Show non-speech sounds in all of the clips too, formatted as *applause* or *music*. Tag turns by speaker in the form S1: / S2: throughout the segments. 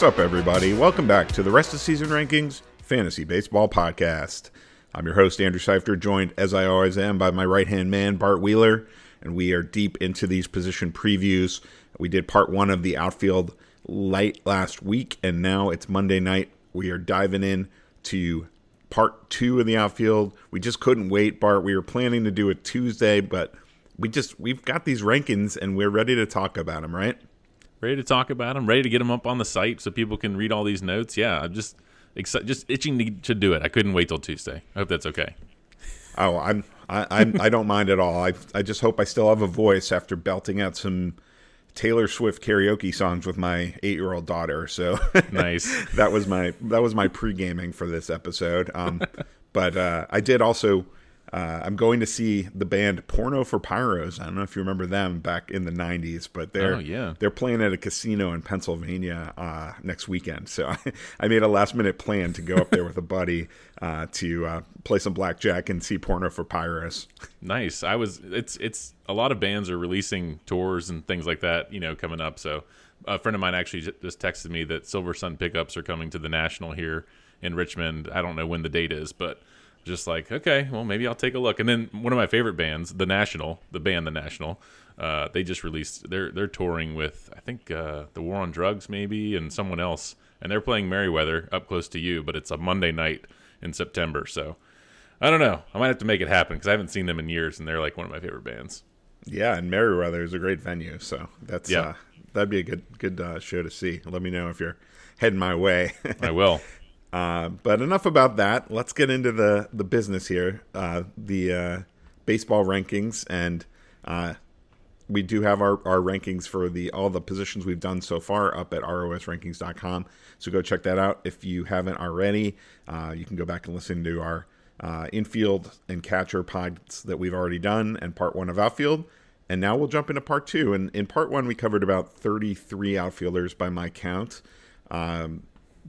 S1: What's up, everybody? Welcome back to the rest of season rankings fantasy baseball podcast. I'm your host, Andrew Seifter, joined as I always am by my right hand man, Bart Wheeler, and we are deep into these position previews. We did part one of the outfield late last week, and now it's Monday night. We are diving in to part two of the outfield. We just couldn't wait, Bart. We were planning to do it Tuesday, but we just we've got these rankings and we're ready to talk about them, right?
S2: Ready to talk about them, ready to get them up on the site so people can read all these notes. Yeah, I'm just excited, just itching to, to do it. I couldn't wait till Tuesday. I hope that's okay.
S1: Oh, I'm I I'm, I don't mind at all. I I just hope I still have a voice after belting out some Taylor Swift karaoke songs with my eight year old daughter. So *laughs*
S2: nice.
S1: that was my that was my pre gaming for this episode. Um, but uh, I did also uh, I'm going to see the band Porno for Pyros. I don't know if you remember them back in the '90s, but they're
S2: oh, yeah.
S1: they're playing at a casino in Pennsylvania uh, next weekend. So I, *laughs* I, made a last minute plan to go up there with a buddy uh, to uh, play some blackjack and see Porno for Pyros. *laughs*
S2: Nice. I was. It's it's a lot of bands are releasing tours and things like that. You know, coming up. So a friend of mine actually just texted me that Silversun Pickups are coming to the National here in Richmond. I don't know when the date is, but just like okay well maybe i'll take a look. And then one of my favorite bands the national the band the national uh, they just released they're they're touring with i think uh, the war on drugs maybe and someone else. And they're playing merriweather up close to you but it's a monday night in september. So i don't know. I might have to make it happen because i haven't seen them in years and they're like one of my favorite bands.
S1: Yeah and merriweather is a great venue so that's yeah. Uh, that'd be a good good uh, show to see. Let me know if you're heading my way.
S2: I will *laughs*
S1: uh, but enough about that. Let's get into the the business here. Uh, the uh, baseball rankings, and uh, we do have our, our rankings for the all the positions we've done so far up at rosrankings.com. So go check that out if you haven't already. Uh, you can go back and listen to our uh, infield and catcher pods that we've already done, and part one of outfield. And now we'll jump into part two. And in part one, we covered about 33 outfielders by my count. Um,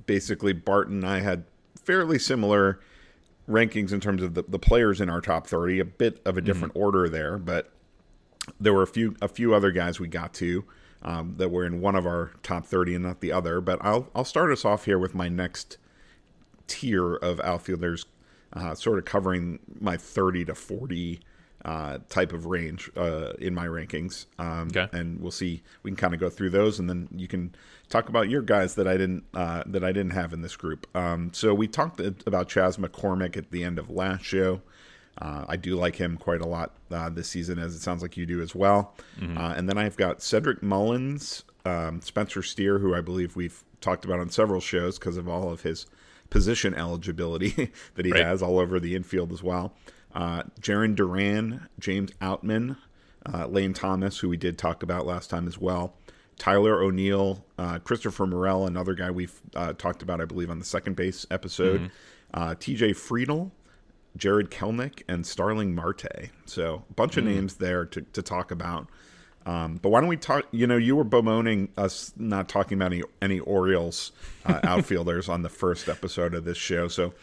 S1: basically Bart and I had fairly similar rankings in terms of the, the players in our top 30 a bit of a different mm-hmm. order there but there were a few a few other guys we got to um, that were in one of our top 30 and not the other but I'll I'll start us off here with my next tier of outfielders uh, sort of covering my 30 to 40 uh, type of range uh, in my rankings. Um, okay. And we'll see. We can kind of go through those, and then you can talk about your guys that I didn't uh, that I didn't have in this group. Um, so we talked about Chas McCormick at the end of last show. Uh, I do like him quite a lot uh, this season, as it sounds like you do as well. Mm-hmm. Uh, and then I've got Cedric Mullins, um, Spencer Steer, who I believe we've talked about on several shows because of all of his position eligibility *laughs* that he right. has all over the infield as well uh, Jarren Duran, James Outman, uh, Lane Thomas, who we did talk about last time as well, Tyler O'Neill, uh, Christopher Morel, another guy we've uh, talked about, I believe, on the second base episode, mm-hmm. Uh, TJ Friedl, Jarred Kelenic, and Starling Marte. So a bunch mm-hmm. of names there to, to talk about. Um, but why don't we talk? You know, you were bemoaning us not talking about any, any Orioles uh, *laughs* outfielders on the first episode of this show. So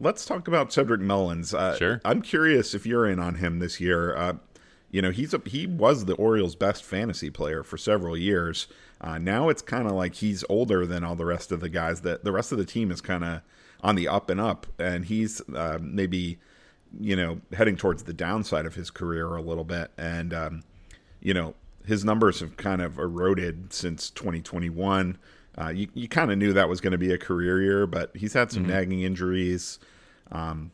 S1: let's talk about Cedric Mullins.
S2: Uh, sure.
S1: I'm curious if you're in on him this year. Uh, you know, he's a, he was the Orioles' best fantasy player for several years. Uh, now it's kind of like he's older than all the rest of the guys. That the rest of the team is kind of on the up and up, and he's uh, maybe you know heading towards the downside of his career a little bit. And um, you know, his numbers have kind of eroded since 2021. Uh, you you kind of knew that was going to be a career year, but he's had some mm-hmm. nagging injuries. Um,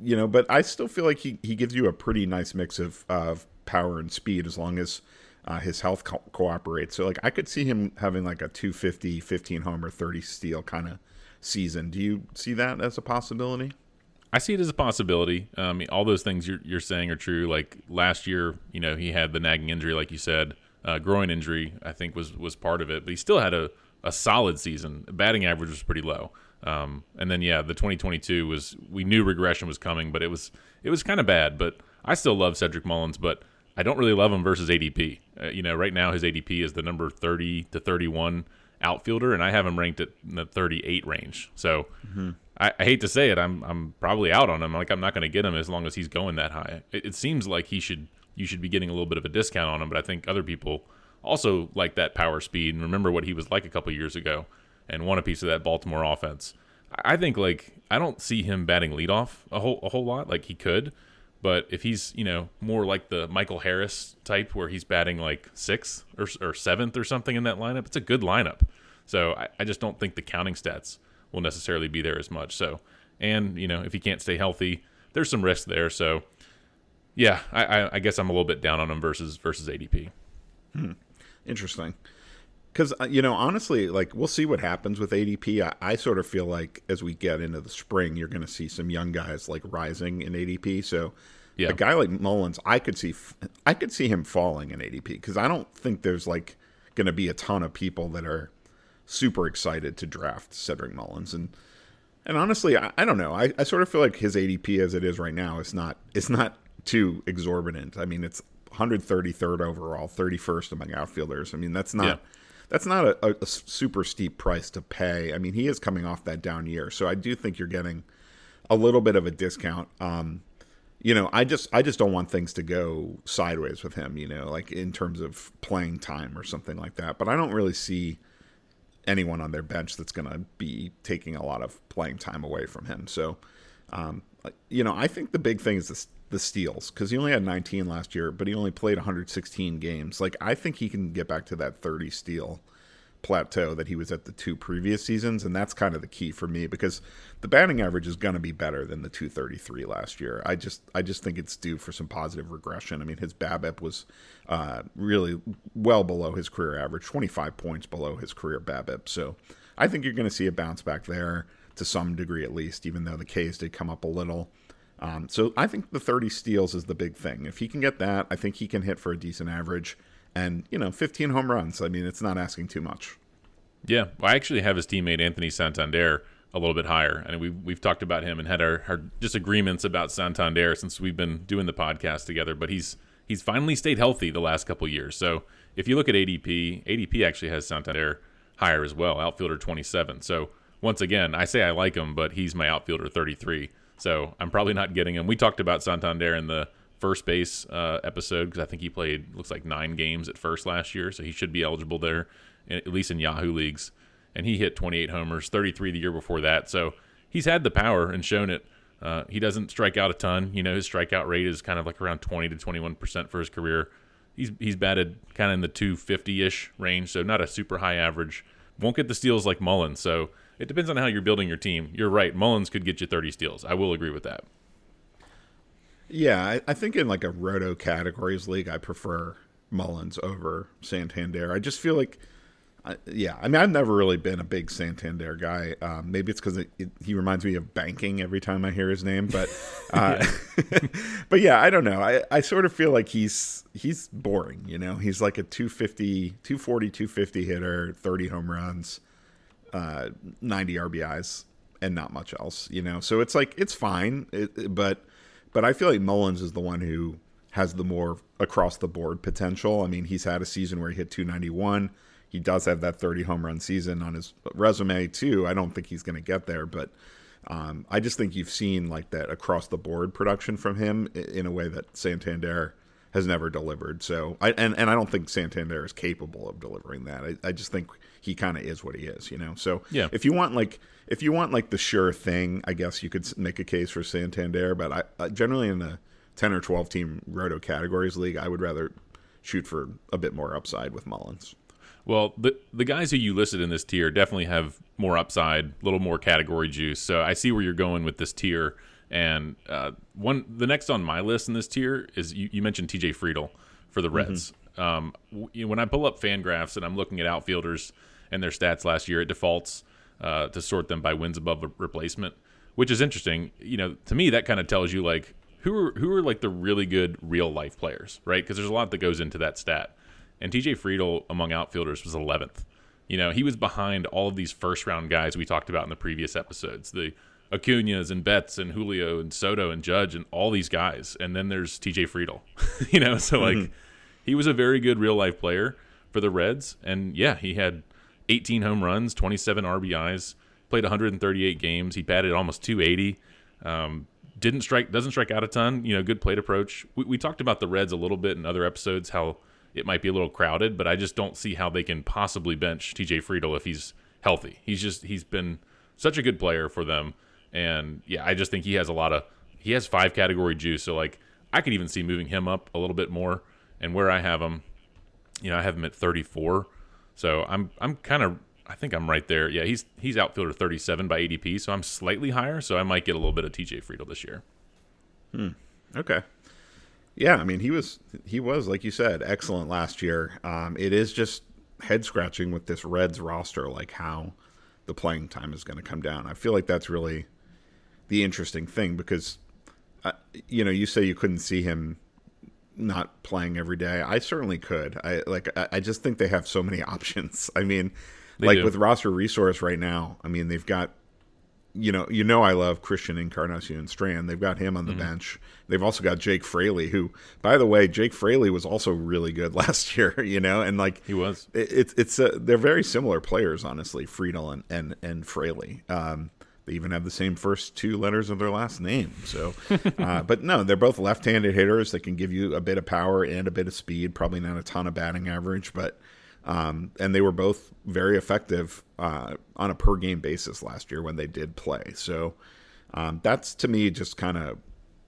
S1: you know, but I still feel like he, he gives you a pretty nice mix of, of power and speed as long as uh, his health co- cooperates. So, like, I could see him having like a 250, 15 homer, 30 steal kind of season. Do you see that as a possibility?
S2: I see it as a possibility. Um, all those things you're, you're saying are true. Like last year, you know, he had the nagging injury, like you said, uh, groin injury. I think was was part of it, but he still had a, a solid season. Batting average was pretty low. Um, and then yeah, the 2022 was we knew regression was coming, but it was it was kind of bad. But I still love Cedric Mullins, but I don't really love him versus ADP. Uh, you know, right now his ADP is the number 30 to 31 outfielder, and I have him ranked at the 38 range. So mm-hmm. I, I, hate to say it, I'm I'm probably out on him. Like I'm not going to get him as long as he's going that high. It, it, seems like he should you should be getting a little bit of a discount on him, but I think other people also like that power speed and remember what he was like a couple years ago and won a piece of that Baltimore offense. I think like I don't see him batting leadoff a whole a whole lot. Like he could, but if he's you know more like the Michael Harris type where he's batting like sixth or, or seventh or something in that lineup, it's a good lineup. So I, I just don't think the counting stats will necessarily be there as much. So and you know if he can't stay healthy, there's some risk there. So yeah, I, I, I guess I'm a little bit down on him versus versus ADP.
S1: Hmm. Interesting. Because uh, you know honestly like we'll see what happens with adp I, I, sort of feel like as we get into the spring you're going to see some young guys like rising in adp so yeah. a guy like mullins i could see i could see him falling in adp because i don't think there's like going to be a ton of people that are super excited to draft cedric mullins. And and honestly i, I don't know. I, I sort of feel like his adp as it is right now is not it's not too exorbitant. I mean it's 133rd overall 31st among outfielders i mean that's not yeah that's not a, a, super steep price to pay. I mean, he is coming off that down year, so I do think you're getting a little bit of a discount. Um, you know, I just I just don't want things to go sideways with him. You know, like in terms of playing time or something like that. But I don't really see anyone on their bench that's going to be taking a lot of playing time away from him. So, um, you know, I think the big thing is this the steals because he only had 19 last year, but he only played 116 games. Like I think he can get back to that 30 steal plateau that he was at the two previous seasons, and that's kind of the key for me because the batting average is going to be better than the 233 last year. I just I just think it's due for some positive regression. I mean, his BABIP was uh, really well below his career average, 25 points below his career BABIP. So I think you're going to see a bounce back there to some degree at least, even though the Ks did come up a little. Um, so I think the 30 steals is the big thing. If he can get that, I think he can hit for a decent average. And, you know, 15 home runs. I mean, it's not asking too much.
S2: Yeah. Well, I actually have his teammate Anthony Santander a little bit higher. And we, we've talked about him and had our, our disagreements about Santander since we've been doing the podcast together. But he's he's finally stayed healthy the last couple years. So if you look at ADP, ADP actually has Santander higher as well, outfielder 27. So once again, I say I like him, but he's my outfielder 33. So I'm probably not getting him. We talked about Santander in the first base uh, episode because I think he played looks like nine games at first last year, so he should be eligible there, at least in Yahoo leagues. And he hit 28 homers, 33 the year before that. So he's had the power and shown it. Uh, he doesn't strike out a ton. You know, his strikeout rate is kind of like around 20 to 21 percent for his career. He's he's batted kind of in the 250 ish range, so not a super high average. Won't get the steals like Mullins, so it depends on how you're building your team. You're right. Mullins could get you 30 steals. I will agree with that.
S1: Yeah, I, I think in like a roto categories league, I prefer Mullins over Santander. I just feel like, uh, yeah, I mean, I've never really been a big Santander guy. Um, maybe it's because it, it, he reminds me of banking every time I hear his name, but, *laughs* uh, *laughs* but yeah, I don't know. I, I sort of feel like he's he's boring. You know, he's like a 250, 240, 250 hitter, 30 home runs uh, 90 RBIs and not much else, you know. So it's like it's fine, it, but but I feel like Mullins is the one who has the more across the board potential. I mean, he's had a season where he hit 291. He does have that 30 home run season on his resume too. I don't think he's going to get there, but um, I just think you've seen like that across the board production from him in a way that Santander has never delivered. So I and, and I don't think Santander is capable of delivering that. I, I just think he kind of is what he is, you know. So
S2: yeah.
S1: if you want like if you want like the sure thing, I guess you could make a case for Santander. But I, I generally in a ten or twelve team roto categories league, I would rather shoot for a bit more upside with Mullins.
S2: Well, the the guys who you listed in this tier definitely have more upside, a little more category juice. So I see where you're going with this tier. And uh, one, the next on my list in this tier is you, you mentioned TJ Friedl for the Reds. Mm-hmm. Um, when I pull up Fangraphs and I'm looking at outfielders and their stats last year, it defaults uh, to sort them by wins above replacement, which is interesting. You know, to me, that kind of tells you like who are who are like the really good real life players, right? Because there's a lot that goes into that stat. And TJ Friedl among outfielders was 11th. You know, he was behind all of these first round guys we talked about in the previous episodes. The Acuna's and Betts and Julio and Soto and Judge and all these guys. And then there's TJ Friedl. *laughs* you know, so like mm-hmm. he was a very good real life player for the Reds. And yeah, he had 18 home runs, 27 RBIs, played 138 games. He batted almost 280. Um, didn't strike, doesn't strike out a ton. You know, good plate approach. We, we talked about the Reds a little bit in other episodes. How it might be a little crowded, but I just don't see how they can possibly bench TJ Friedl if he's healthy. He's just he's been such a good player for them, and yeah, I just think he has a lot of he has five category juice. So like I could even see moving him up a little bit more. And where I have him, you know, I have him at 34. So I'm I'm kind of I think I'm right there. Yeah, he's he's outfielder 37 by ADP, so I'm slightly higher. So I might get a little bit of TJ Friedl this year.
S1: Hmm. Okay. Yeah, I mean he was he was like you said excellent last year. Um, it is just head scratching with this Reds roster, like how the playing time is going to come down. I feel like that's really the interesting thing because, uh, you know, you say you couldn't see him not playing every day. I certainly could. I like. I just think they have so many *laughs* options. I mean, they like do. with roster resource right now. I mean, they've got. You know, you know, I love Christian Encarnacion Strand. They've got him on the mm-hmm. bench. They've also got Jake Fraley, who, by the way, Jake Fraley was also really good *laughs* last year. You know, and like
S2: he was.
S1: It, it's it's a, they're very similar players, honestly, Friedl and and and Fraley. Um, they even have the same first two letters of their last name. So, uh, *laughs* but no, they're both left-handed hitters that can give you a bit of power and a bit of speed. Probably not a ton of batting average, but um, and they were both very effective uh, on a per game basis last year when they did play. So um, that's to me just kind of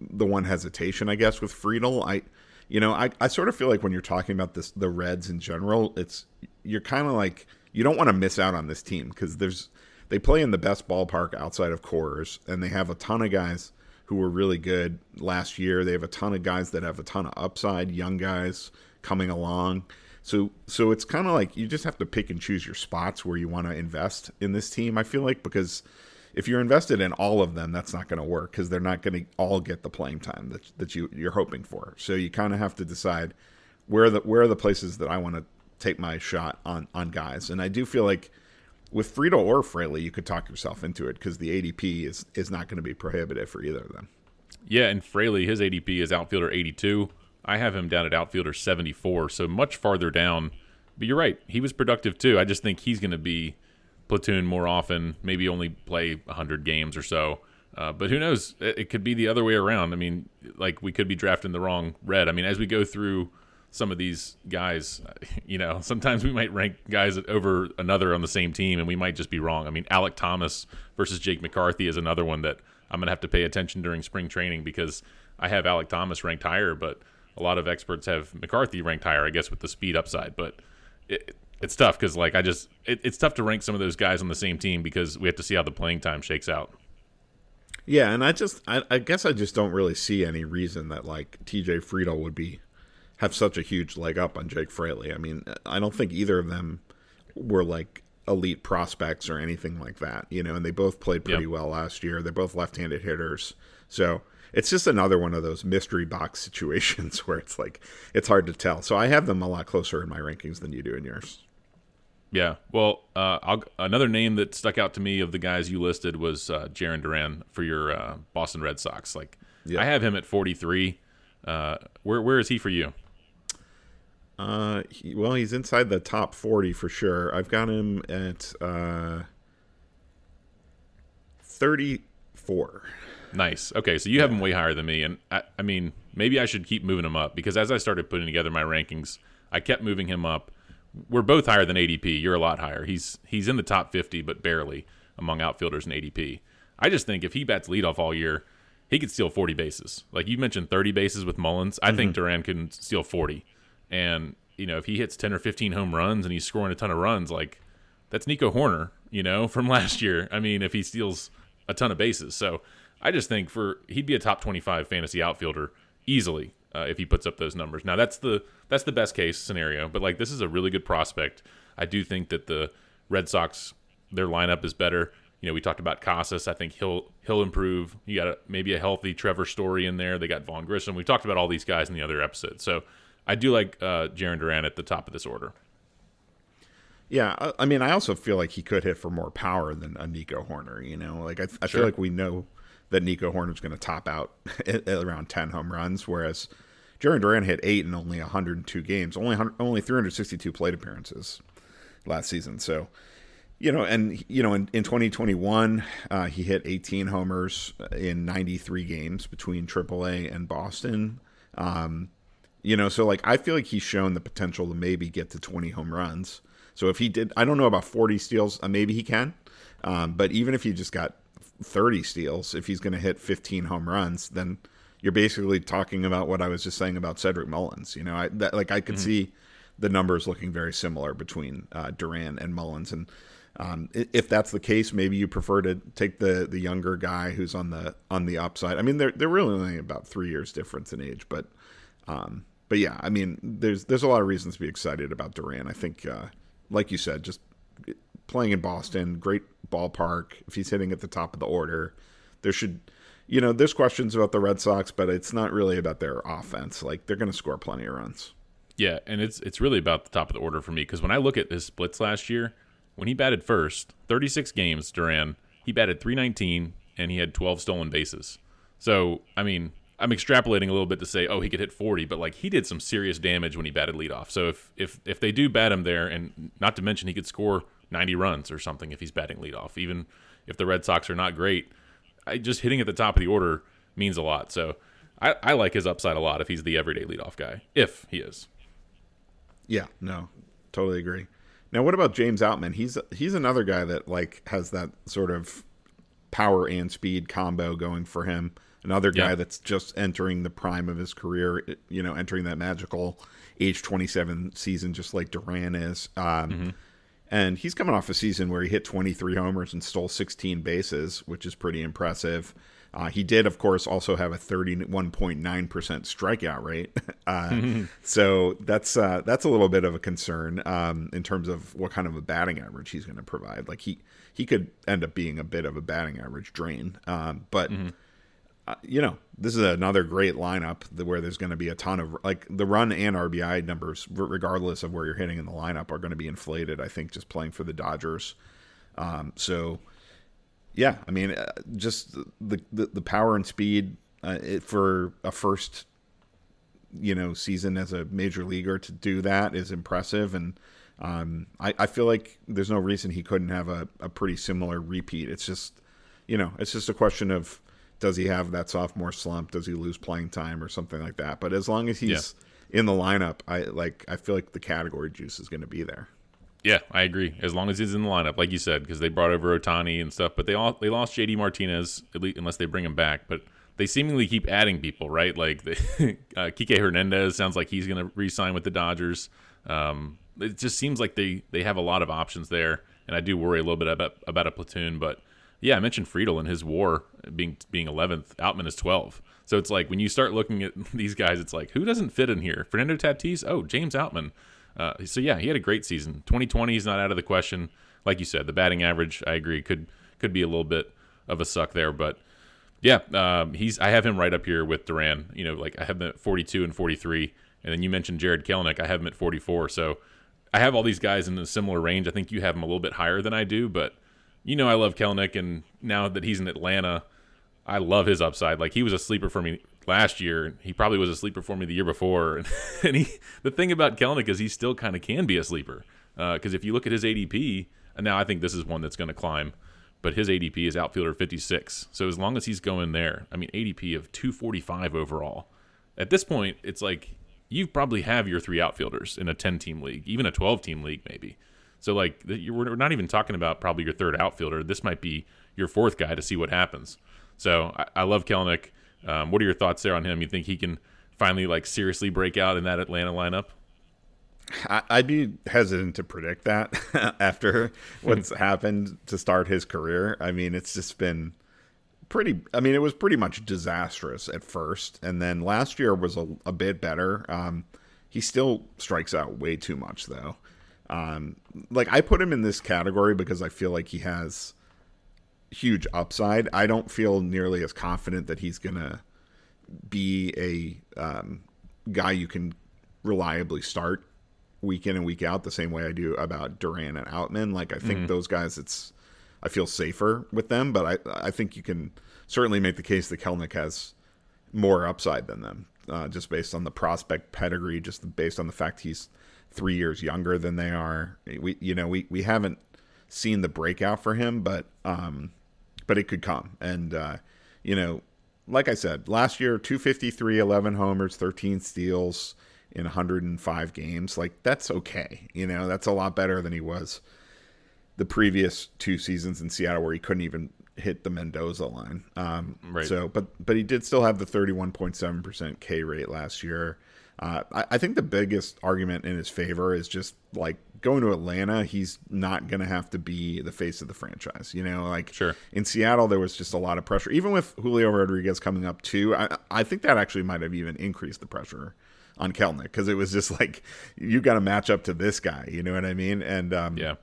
S1: the one hesitation, I guess, with Friedl. I, you know, I, I sort of feel like when you're talking about this, the Reds in general, it's you're kind of like you don't want to miss out on this team because there's they play in the best ballpark outside of Coors, and they have a ton of guys who were really good last year. They have a ton of guys that have a ton of upside, young guys coming along. So so it's kind of like you just have to pick and choose your spots where you want to invest in this team. I feel like because if you're invested in all of them, that's not going to work because they're not going to all get the playing time that that you you're hoping for. So you kind of have to decide where the where are the places that I want to take my shot on on guys. And I do feel like with Friedl or Fraley, you could talk yourself into it because the ADP is is not going to be prohibitive for either of them.
S2: Yeah, and Fraley, his ADP is outfielder 82. I have him down at outfielder 74, so much farther down. But you're right, he was productive too. I just think he's going to be platoon more often, maybe only play 100 games or so. Uh, but who knows? It, it could be the other way around. I mean, like we could be drafting the wrong red. I mean, as we go through some of these guys, *laughs* you know, sometimes we might rank guys over another on the same team and we might just be wrong. I mean, Alek Thomas versus Jake McCarthy is another one that I'm going to have to pay attention during spring training because I have Alek Thomas ranked higher, but a lot of experts have McCarthy ranked higher, I guess, with the speed upside. But it, it's tough because, like, I just, it, it's tough to rank some of those guys on the same team because we have to see how the playing time shakes out.
S1: Yeah, and I just, I, I guess I just don't really see any reason that, like, TJ Friedl would be have such a huge leg up on Jake Fraley. I mean, I don't think either of them were like elite prospects or anything like that, you know, and they both played pretty yep. well last year. They're both left-handed hitters. So, it's just another one of those mystery box *laughs* situations where it's like it's hard to tell. So I have them a lot closer in my rankings than you do in yours.
S2: Yeah. Well, uh, another name that stuck out to me of the guys you listed was uh, Jarren Duran for your uh, Boston Red Sox. Like, I have him at 43. Uh, where where is he for you?
S1: Uh, he, well, he's inside the top 40 for sure. I've got him at uh, 34.
S2: Nice. Okay, so you yeah. have him way higher than me, and I, I, mean, maybe I should keep moving him up because as I started putting together my rankings, I kept moving him up. We're both higher than ADP. You're a lot higher. He's he's in the top 50, but barely among outfielders in ADP. I just think if he bats leadoff all year, he could steal 40 bases. Like you mentioned, 30 bases with Mullins. I mm-hmm. think Duran can steal 40. And, you know, if he hits 10 or 15 home runs and he's scoring a ton of runs, like that's Nico Hoerner, you know, *laughs* from last year. I mean, if he steals a ton of bases. So I just think for he'd be a top 25 fantasy outfielder easily uh, if he puts up those numbers. Now that's the that's the best case scenario, but like this is a really good prospect. I do think that the Red Sox their lineup is better. You know, we talked about Casas. I think he'll he'll improve. You got a, maybe a healthy Trevor Story in there. They got Vaughn Grissom. We talked about all these guys in the other episode. So I do like uh, Jarren Duran at the top of this order.
S1: Yeah, I mean, I also feel like he could hit for more power than a Nico Hoerner. You know, like I, I sure. feel like we know that Nico Hoerner's going to top out *laughs* at, at, around ten home runs, whereas Jarren Duran hit eight in only 102 games, only only 362 plate appearances last season. So, you know, and you know, in, in 2021, uh, he hit 18 homers in 93 games between AAA and Boston. Um, You know, so like I feel like he's shown the potential to maybe get to 20 home runs. So if he did, I don't know about 40 steals, uh, maybe he can. Um, but even if he just got 30 steals, if he's going to hit 15 home runs, then you're basically talking about what I was just saying about Cedric Mullins. You know, I that, like I could mm-hmm. see the numbers looking very similar between uh, Duran and Mullins, and um, if that's the case, maybe you prefer to take the the younger guy who's on the on the upside. I mean, they're they're really only about three years difference in age, but um, but yeah, I mean, there's there's a lot of reasons to be excited about Duran. I think, uh, like you said, just playing in Boston, great ballpark. If he's hitting at the top of the order, there should you know, there's questions about the Red Sox, but it's not really about their offense. Like they're going to score plenty of runs.
S2: Yeah, and it's it's really about the top of the order for me because when I look at his splits last year, when he batted first, 36 games, Duran, he batted 319 and he had 12 stolen bases. So, I mean, I'm extrapolating a little bit to say, oh, he could hit 40, but like he did some serious damage when he batted leadoff. So if if if they do bat him there, and not to mention he could score 90 runs or something if he's batting leadoff, even if the Red Sox are not great, I, just hitting at the top of the order means a lot. So I, I like his upside a lot if he's the everyday leadoff guy, if he is.
S1: Yeah, no, totally agree. Now, what about James Outman? He's he's another guy that like has that sort of power and speed combo going for him. Another guy yeah. that's just entering the prime of his career, you know, entering that magical age 27 season, just like Duran is. Um, mm-hmm. And he's coming off a season where he hit 23 homers and stole 16 bases, which is pretty impressive. Uh, he did, of course, also have a 31.9% strikeout rate. *laughs* uh, so that's uh, that's a little bit of a concern um, in terms of what kind of a batting average he's going to provide. Like he he could end up being a bit of a batting average drain. Um, but mm-hmm. You know, this is another great lineup where there's going to be a ton of like the run and RBI numbers, regardless of where you're hitting in the lineup, are going to be inflated. I think just playing for the Dodgers. Um, so, yeah, I mean, uh, just the, the, the power and speed uh, it, for a first, you know, season as a major leaguer to do that is impressive, and um, I, I feel like there's no reason he couldn't have a, a pretty similar repeat. It's just, you know, it's just a question of does he have that sophomore slump? Does he lose playing time or something like that? But as long as he's yeah. in the lineup, I like I feel like the category juice is going to be there.
S2: Yeah, I agree. As long as he's in the lineup, like you said, because they brought over Ohtani and stuff, but they all they lost JD Martinez at least unless they bring him back. But they seemingly keep adding people, right? Like the, *laughs* uh, Kike Hernandez sounds like he's going to re-sign with the Dodgers. Um, it just seems like they they have a lot of options there, and I do worry a little bit about about a platoon, but yeah, I mentioned Friedl and his WAR being being 11th. Outman is 12. So it's like when you start looking at *laughs* these guys, it's like who doesn't fit in here? Fernando Tatis. Oh, James Outman. Uh, so yeah, he had a great season. 2020 is not out of the question. Like you said, the batting average, I agree, could could be a little bit of a suck there, but yeah, um, he's. I have him right up here with Duran. You know, like I have him at 42 and 43, and then you mentioned Jarred Kelenic. I have him at 44. So I have all these guys in a similar range. I think you have him a little bit higher than I do, but you know I love Kelenic, and now that he's in Atlanta, I love his upside. Like he was a sleeper for me last year. He probably was a sleeper for me the year before. *laughs* And, he, the thing about Kelenic is he still kind of can be a sleeper because uh, if you look at his ADP, and now I think this is one that's going to climb, but his ADP is outfielder 56. So as long as he's going there, I mean ADP of 245 overall. At this point, it's like you probably have your three outfielders in a 10 team league, even a 12 team league maybe. So like we're not even talking about probably your third outfielder. This might be your fourth guy to see what happens. So I, I love Kelenic. Um, what are your thoughts there on him? You think he can finally like seriously break out in that Atlanta lineup?
S1: I'd be hesitant to predict that *laughs* after *laughs* what's happened to start his career. I mean, it's just been pretty. I mean, it was pretty much disastrous at first, and then last year was a, a bit better. Um, he still strikes out way too much, though. Um, like I put him in this category because I feel like he has huge upside. I don't feel nearly as confident that he's gonna be a um, guy you can reliably start week in and week out the same way I do about Duran and Outman. Like I think mm-hmm. those guys, it's I feel safer with them, but I I think you can certainly make the case that Kelenic has more upside than them, uh, just based on the prospect pedigree, just based on the fact he's three years younger than they are. We you know we we haven't seen the breakout for him, but um, but it could come. And uh, you know, like I said, last year 253, 11 homers, 13 steals. in 105 games. Like that's okay. You know, that's a lot better than he was the previous two seasons in Seattle where he couldn't even hit the Mendoza line. Um, right. So, but but he did still have the 31.7 percent K rate last year. Uh, I, I, think the biggest argument in his favor is just like going to Atlanta. He's not going to have to be the face of the franchise. You know, like
S2: sure.
S1: in Seattle there was just a lot of pressure. Even with Julio Rodriguez coming up too, I, I think that actually might have even increased the pressure on Kelenic because it was just *laughs* like you got to match up to this guy. You know what I mean? And um,
S2: yeah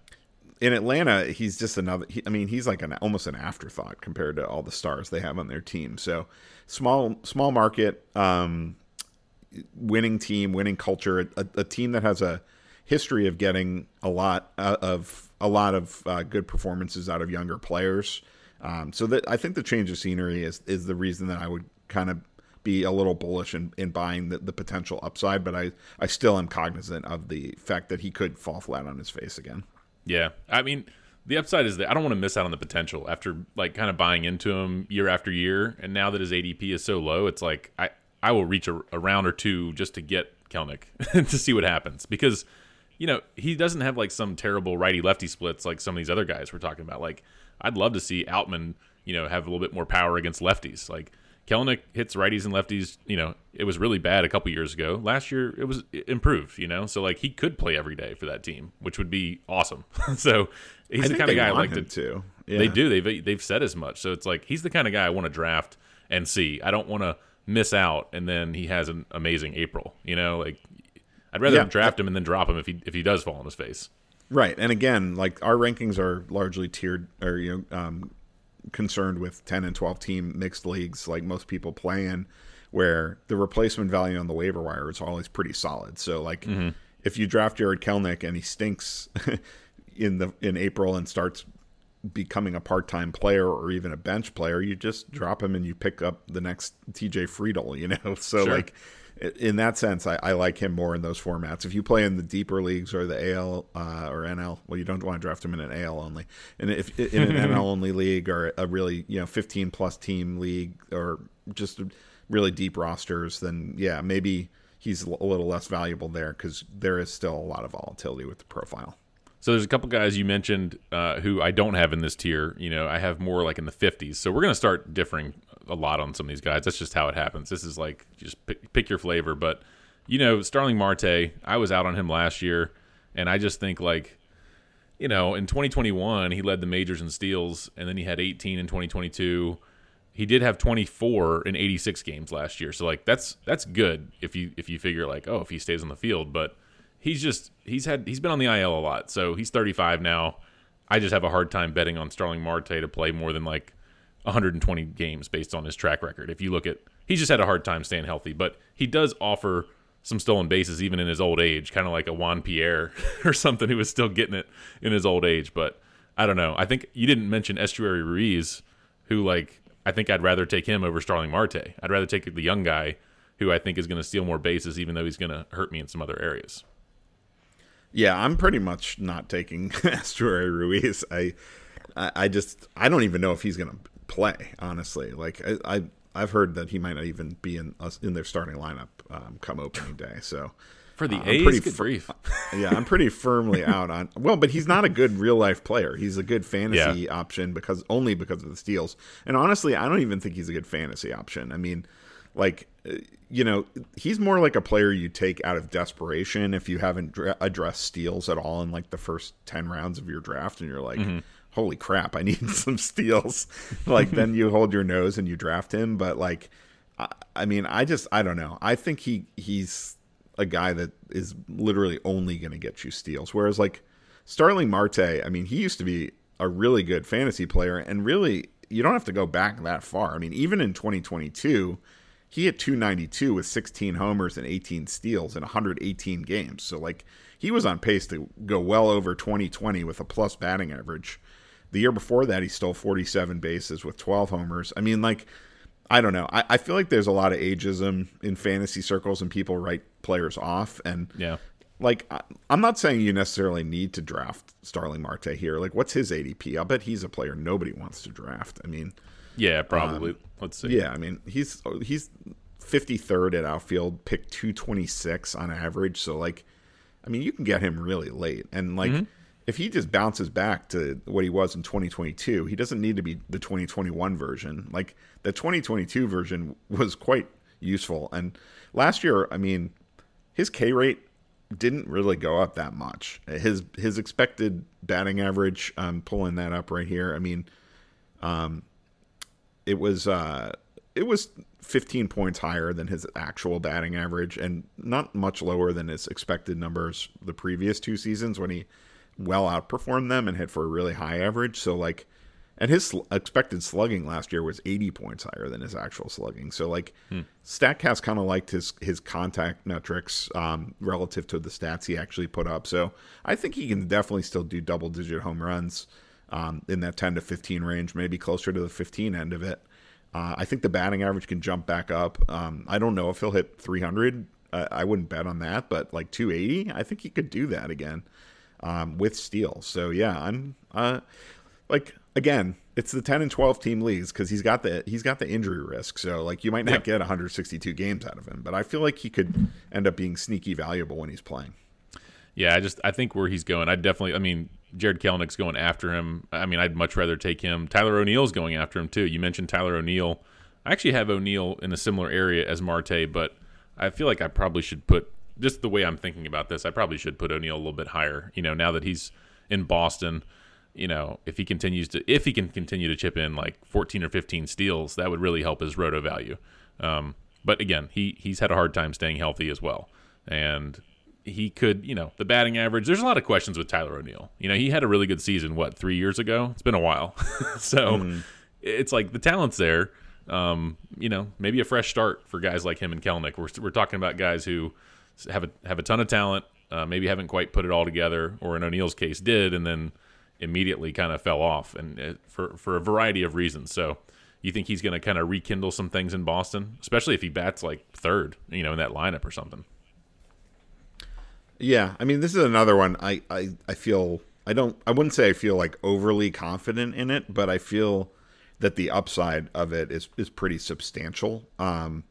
S1: in Atlanta, he's just another. He, I mean, he's like an almost an afterthought compared to all the stars they have on their team. So small, small market, um, winning team, winning culture, a, a, team that has a history of getting a lot uh, of a lot of uh, good performances out of younger players. Um, so that I think the change of scenery is is the reason that I would kind of be a little bullish in, in buying the, the potential upside, but I, I still am cognizant of the fact that he could fall flat on his face again.
S2: Yeah, I mean, the upside is that I don't want to miss out on the potential after like kind of buying into him year after year, and now that his ADP is so low, it's like I I will reach a, a round or two just to get Kelenic *laughs* to see what happens because you know he doesn't have like some terrible righty lefty splits like some of these other guys we're talking about. Like I'd love to see Outman you know have a little bit more power against lefties like. Kelenic hits righties and lefties. You know, it was really bad a couple years ago. Last year, it was improved. You know, so like he could play every day for that team, which would be awesome. *laughs* so he's the kind of guy I like
S1: to. To
S2: yeah. They do. They've they've said as much. So it's like he's the kind of guy I want to draft and see. I don't want to miss out, and then he has an amazing April. You know, like I'd rather yeah. draft him and then drop him if he if he does fall on his face.
S1: Right, and again, like our rankings are largely tiered, or you know, um, concerned with 10 and 12 team mixed leagues like most people play in where the replacement value on the waiver wire is always pretty solid. So like mm-hmm. if you draft Jarred Kelenic and he stinks *laughs* in the in April and starts becoming a part-time player or even a bench player, you just drop him and you pick up the next TJ Friedl, you know. *laughs* So sure. like in that sense, I, I, like him more in those formats. If you play in the deeper leagues or the AL uh, or NL, well, you don't want to draft him in an AL only. And if in an *laughs* NL only league or a really you know 15 plus team league or just really deep rosters, then yeah, maybe he's a little less valuable there because there is still a lot of volatility with the profile.
S2: So there's a couple guys you mentioned uh, who I don't have in this tier. You know, I have more like in the 50s. So we're going to start differing a lot on some of these guys. That's just how it happens. This is like just pick, pick your flavor. But you know, Starling Marte, I was out on him last year, and I just think like, you know, in 2021 he led the majors in steals, and then he had 18 in 2022. He did have 24 in 86 games last year, so like that's that's good if you if you figure like oh if he stays on the field, but he's just he's had he's been on the IL a lot, so he's 35 now. I just have a hard time betting on Starling Marte to play more than like 120 games based on his track record. If you look at, he's just had a hard time staying healthy, but he does offer some stolen bases even in his old age, kind of like a Juan Pierre *laughs* or something who was still getting it in his old age. But I don't know. I think you didn't mention Esteury Ruiz, who like I think I'd rather take him over Starling Marte. I'd rather take the young guy who I think is going to steal more bases, even though he's going to hurt me in some other areas.
S1: Yeah, I'm pretty much not taking *laughs* Esteury Ruiz. I, I just I don't even know if he's going to play. Honestly, like I, I have heard that he might not even be in us in their starting lineup um, come opening day. So
S2: for the uh, A's, pretty good
S1: brief. yeah, I'm pretty firmly *laughs* out on. Well, but he's not a good real life player. He's a good fantasy yeah. option because only because of the steals. And honestly, I don't even think he's a good fantasy option. I mean, like uh, you know, he's more like a player you take out of desperation if you haven't dra- addressed steals at all in like the first ten rounds of your draft, and you're like. Mm-hmm holy crap, I need *laughs* some steals. like then you hold your nose and you draft him. But like, I, I mean, I just I don't know. I think he he's a guy that is literally only going to get you steals. Whereas like Starling Marte, I mean, he used to be a really good fantasy player, and really you don't have to go back that far. I mean, even in 2022. He hit 292 with 16 homers and 18 steals in 118 games. So, like, he was on pace to go well over 2020 with a plus batting average. The year before that, he stole 47 bases with 12 homers. I mean, like, I don't know. I, I feel like there's a lot of ageism in fantasy circles and people write players off. And
S2: yeah,
S1: like, I, I'm not saying you necessarily need to draft Starling Marte here. Like, what's his ADP? I'll bet he's a player nobody wants to draft. I mean,
S2: yeah, probably. Um, Let's see.
S1: Yeah, I mean, he's he's 53rd at outfield, pick 226 on average. So like, I mean, you can get him really late, and like. Mm-hmm. If he just bounces back to what he was in 2022, he doesn't need to be the 2021 version. Like the 2022 version was quite useful. And last year, I mean, his K rate didn't really go up that much. His his expected batting average, I'm pulling that up right here. I mean, um, it was uh, it was 15 points higher than his actual batting average, and not much lower than his expected numbers the previous two seasons when he well outperformed them and hit for a really high average. So like, and his sl- expected slugging last year was 80 points higher than his actual slugging. So like, hmm. Statcast kind of liked his his contact metrics um, relative to the stats he actually put up. So I think he can definitely still do double digit home runs um, in that 10 to 15 range, maybe closer to the 15 end of it. Uh, I think the batting average can jump back up. Um, I don't know if he'll hit 300. Uh, I wouldn't bet on that, but like 280, I think he could do that again um, with steals. So yeah, I'm uh, like again, it's the 10 and 12 team leagues because he's got the he's got the injury risk. So like you might not get 162 games out of him, but I feel like he could end up being sneaky valuable when he's playing.
S2: Yeah, I just I think where he's going, I definitely I mean Jarred Kelenic's going after him. I mean, I'd much rather take him. Tyler O'Neill's going after him too. You mentioned Tyler O'Neill. I actually have O'Neill in a similar area as Marte, but I feel like I probably should put just the way I'm thinking about this. I probably should put O'Neill a little bit higher. You know, now that he's in Boston, you know, if he continues to if he can continue to chip in like 14 or 15 steals, that would really help his roto value. Um, but again, he he's had a hard time staying healthy as well, and he could, you know, the batting average. There's a lot of questions with Tyler O'Neill. You know, he had a really good season. What three years ago? It's been a while. *laughs* so mm. it's like the talent's there. Um, you know, maybe a fresh start for guys like him and Kelenic. We're we're talking about guys who have a have a ton of talent. Uh, maybe haven't quite put it all together, or in O'Neill's case, did, and then immediately kind of fell off, and it, for for a variety of reasons. So. You think he's going to kind of rekindle some things in Boston, especially if he bats like third, you know, in that lineup or something?
S1: Yeah, I mean, this is another one. I, I, I feel I don't. I wouldn't say I feel like overly confident in it, but I feel that the upside of it is is pretty substantial. Um,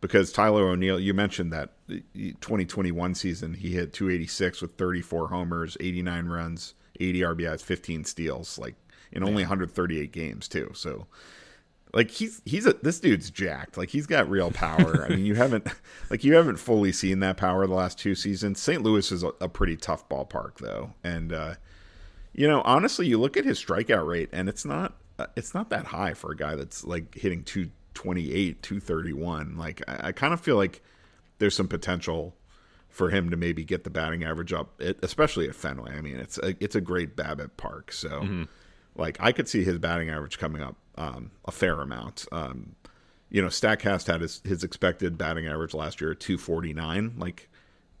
S1: because Tyler O'Neill, you mentioned that 2021 season he hit 286 with 34 homers, 89 runs, 80 RBIs, 15 steals, like in only 138 games too. So like he's he's a this dude's jacked. Like he's got real power. I mean, you *laughs* haven't like you haven't fully seen that power the last two seasons. St. Louis is a, a pretty tough ballpark though, and uh, you know honestly, you look at his strikeout rate, and it's not uh, it's not that high for a guy that's like hitting two twenty eight, two thirty one. Like I, I kind of feel like there's some potential for him to maybe get the batting average up, especially at Fenway. I mean, it's a it's a great BABIP park, so. Mm-hmm like I could see his batting average coming up um, a fair amount. Um, you know, Statcast had his, his expected batting average last year at 249. Like,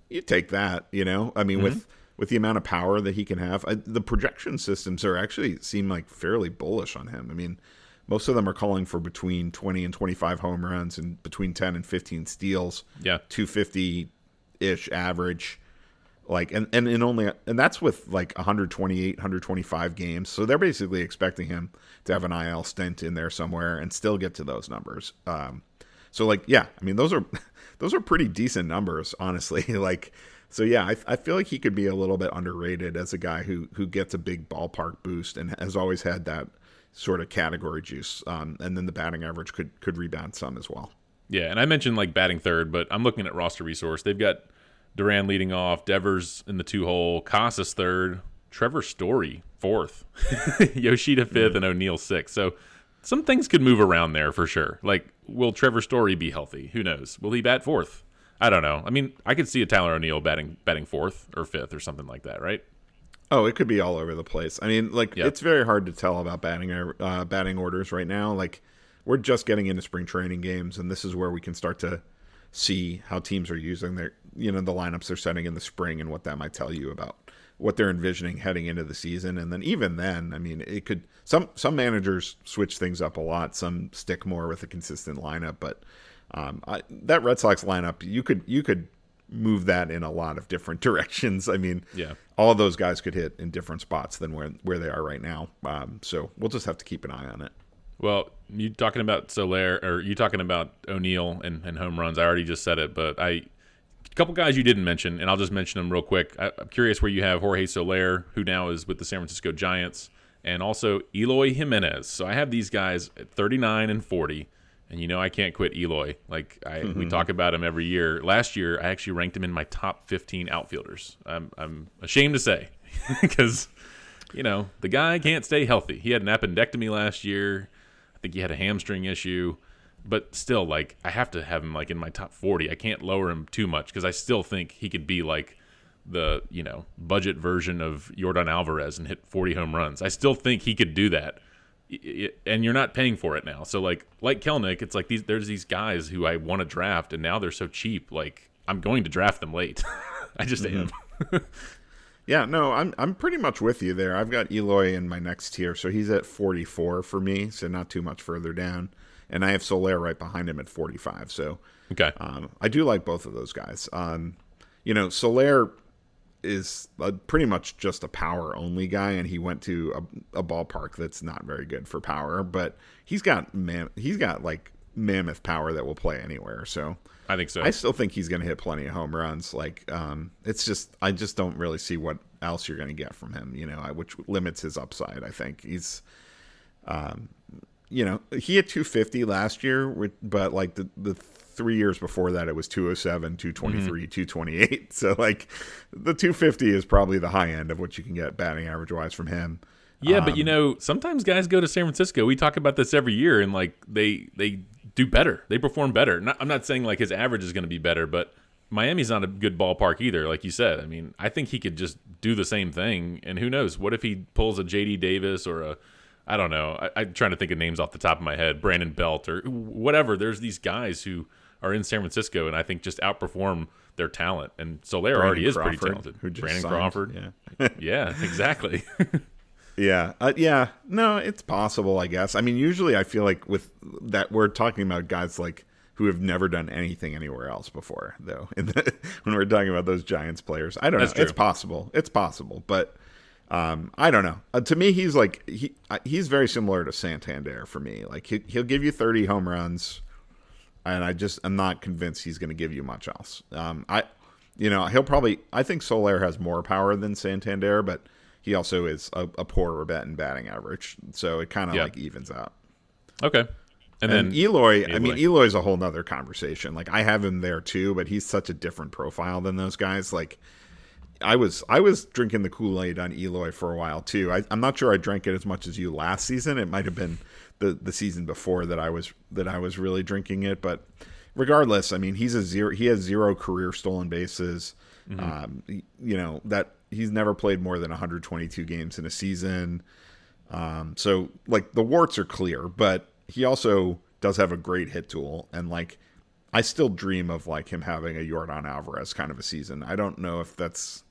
S1: you take that. You know, I mean, mm-hmm. with with the amount of power that he can have, I, the projection systems are actually seem like fairly bullish on him. I mean, most of them are calling for between 20 and 25 home runs and between 10 and 15 steals.
S2: Yeah,
S1: 250 ish average like and and in only and that's with like 128 125 games. So they're basically expecting him to have an il stint in there somewhere and still get to those numbers. Um so like yeah i mean those are *laughs* those are pretty decent numbers honestly. *laughs* Like so yeah I, I feel like he could be a little bit underrated as a guy who who gets a big ballpark boost and has always had that sort of category juice. Um and then the batting average could could rebound some as well.
S2: Yeah and i mentioned like batting third but i'm looking at roster resource. They've got Duran leading off, Devers in the two hole, Casas third, Trevor Story fourth, *laughs* Yoshida fifth, mm-hmm. and O'Neill sixth. So some things could move around there for sure. Like, will Trevor Story be healthy? Who knows? Will he bat fourth? I don't know. I mean, I could see a Tyler O'Neill batting batting fourth or fifth or something like that, right?
S1: Oh, it could be all over the place. I mean, like yep. it's very hard to tell about batting uh, batting orders right now. Like we're just getting into spring training games, and this is where we can start to see how teams are using their you know the lineups they're setting in the spring and what that might tell you about what they're envisioning heading into the season. And then even then i mean it could some some managers switch things up a lot. Some stick more with a consistent lineup but um, I, that red sox lineup you could you could move that in a lot of different *laughs* directions. I mean
S2: yeah.
S1: all those guys could hit in different spots than where where they are right now. Um, so we'll just have to keep an eye on it
S2: Well, you talking about Soler or you talking about O'Neill and, and home runs? I already just said it, but I a couple guys you didn't mention, and I'll just mention them real quick. I, am curious where you have Jorge Soler, who now is with the San Francisco Giants, and also Eloy Jimenez. So I have these guys at 39 and 40, and you know I can't quit Eloy. Like I, mm-hmm. we talk about him every year. Last year I actually ranked him in my top 15 outfielders. I'm I'm ashamed to say *laughs* because you know the guy can't stay healthy. He had an appendectomy last year. Think he had a hamstring issue but still, like I have to have him like in my top forty. I can't lower him too much because I still think he could be like the you know budget version of Yordan Alvarez and hit forty home runs. I still think he could do that, and you're not paying for it now. So like like Kelenic, it's like these there's these guys who I want to draft, and now they're so cheap. Like I'm going to draft them late. *laughs* I just mm-hmm.
S1: am. *laughs* Yeah, no, I'm I'm pretty much with you there. I've got Eloy in my next tier, so he's at 44 for me, so not too much further down and I have Soler right behind him at 45. So
S2: okay,
S1: um, I do like both of those guys. Um, you know, Soler is a, pretty much just a power only guy, and he went to a, a, ballpark that's not very good for power, but he's got man, he's got like mammoth power that will play anywhere. So
S2: I think so.
S1: I still think he's going to hit plenty of home runs. Like, um, it's just I just don't really see what else you're going to get from him. You know, which limits his upside. I think he's um, you know, he had 250 last year, but like the, the three years before that, it was 207, 223, mm-hmm. 228. *laughs* So like the 250 is probably the high end of what you can get batting average wise from him.
S2: Yeah, um, but you um, know, sometimes guys go to San Francisco. We talk about this every year, and like they they do better. They perform better. Not, I'm not saying like his average is going to be better, but Miami's not a good ballpark either. Like you said, I mean, I think he could just do the same thing. And who knows? What if he pulls a JD Davis or a I don't know. I, am trying to think of names off the top of my head. Brandon Belt or whatever. There's these guys who are in San Francisco and I think just outperform their talent. And Soler already is Crawford, pretty talented. Brandon
S1: signed.
S2: Crawford.
S1: Yeah. *laughs*
S2: yeah, exactly. *laughs*
S1: yeah. Uh, yeah. No, it's possible, I guess. I mean, usually I feel like with that, we're talking about guys like who have never done anything anywhere else before, though. *laughs* The, when we're talking about those Giants players, I don't That's know. True. It's possible. It's possible. But um, I don't know. Uh, to me, he's like he he's very similar to Santander for me. Like he, he'll give you 30 home runs, and I just I'm not convinced he's going to give you much else. Um, I, you know, he'll probably I think Soler has more power than Santander, but he also is a, a poorer bet in batting average, so it kind of like evens out.
S2: Okay.
S1: And, and then Eloy, Eloy, I mean, Eloy's a whole nother conversation. Like I have him there too, but he's such a different profile than those guys. Like I was I was drinking the Kool Aid on Eloy for a while too. I, am not sure I drank it as much as you last season. It might have been the the season before that I was that I was really drinking it. But regardless, I mean he's a zero. He has zero career stolen bases. Mm-hmm. Um, you know that he's never played more than 122 games in a season. Um, so like the warts are clear, but he also does have a great hit tool and like I still dream of like him having a Yordan Alvarez kind of a season. I don't know if that's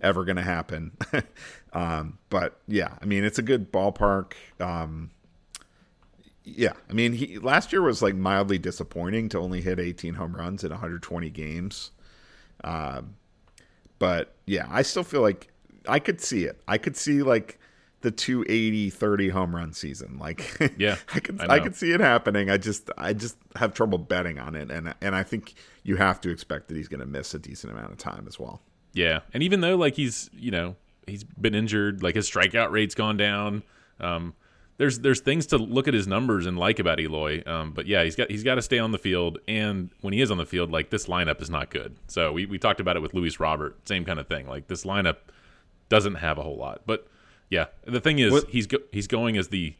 S1: ever going to happen. *laughs* um, but yeah, I mean, it's a good ballpark. Um, yeah, I mean, he last year was like mildly disappointing to only hit 18 home runs in 120 games. Uh, but yeah, I still feel like I could see it. I could see like the 280 30 home run season like
S2: yeah *laughs*
S1: i could I, I, could see it happening i just i just have trouble betting on it and and i think you have to expect that he's going to miss a decent amount of time as well
S2: yeah, and even though like he's you know he's been injured, like his strikeout rate's gone down. Um, there's there's things to look at his numbers and like about Eloy. Um, but yeah, he's got he's got to stay on the field, and when he is on the field, like this lineup is not good. So we we talked about it with Luis Robert, same kind of thing. Like this lineup doesn't have a whole lot. But yeah, the thing is what? he's go, he's going as the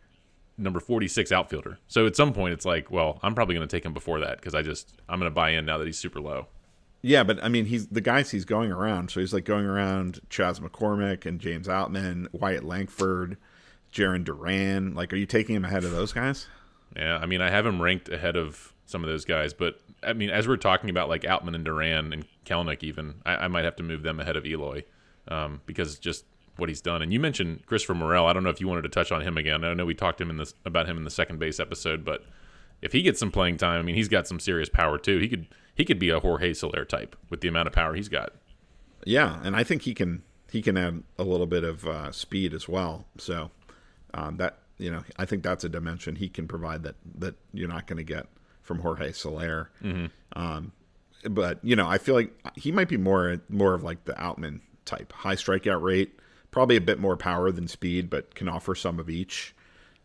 S2: number 46 outfielder. So at some point it's like, well, I'm probably going to take him before that because I just I'm going to buy in now that he's super low.
S1: Yeah, but I mean, he's the guys he's going around. So he's like going around Chas McCormick and James Outman, Wyatt Langford, Jarren Duran. Like, are you taking him ahead of those guys?
S2: Yeah, I mean, I have him ranked ahead of some of those guys, but I mean, as we're talking about like Outman and Duran and Kelenic, even I, I might have to move them ahead of Eloy um, because just what he's done. And you mentioned Christopher Morel. I don't know if you wanted to touch on him again. I know we talked him in this about him in the second base episode, but if he gets some playing time, I mean, he's got some serious power too. He could he could be a Jorge Soler type with the amount of power he's got.
S1: Yeah, and I think he can he can add a little bit of uh, speed as well. So um, that you know, I think that's a dimension he can provide that that you're not going to get from Jorge Soler.
S2: Mm-hmm.
S1: Um, but you know, I feel like he might be more more of like the Outman type, high strikeout rate, probably a bit more power than speed, but can offer some of each.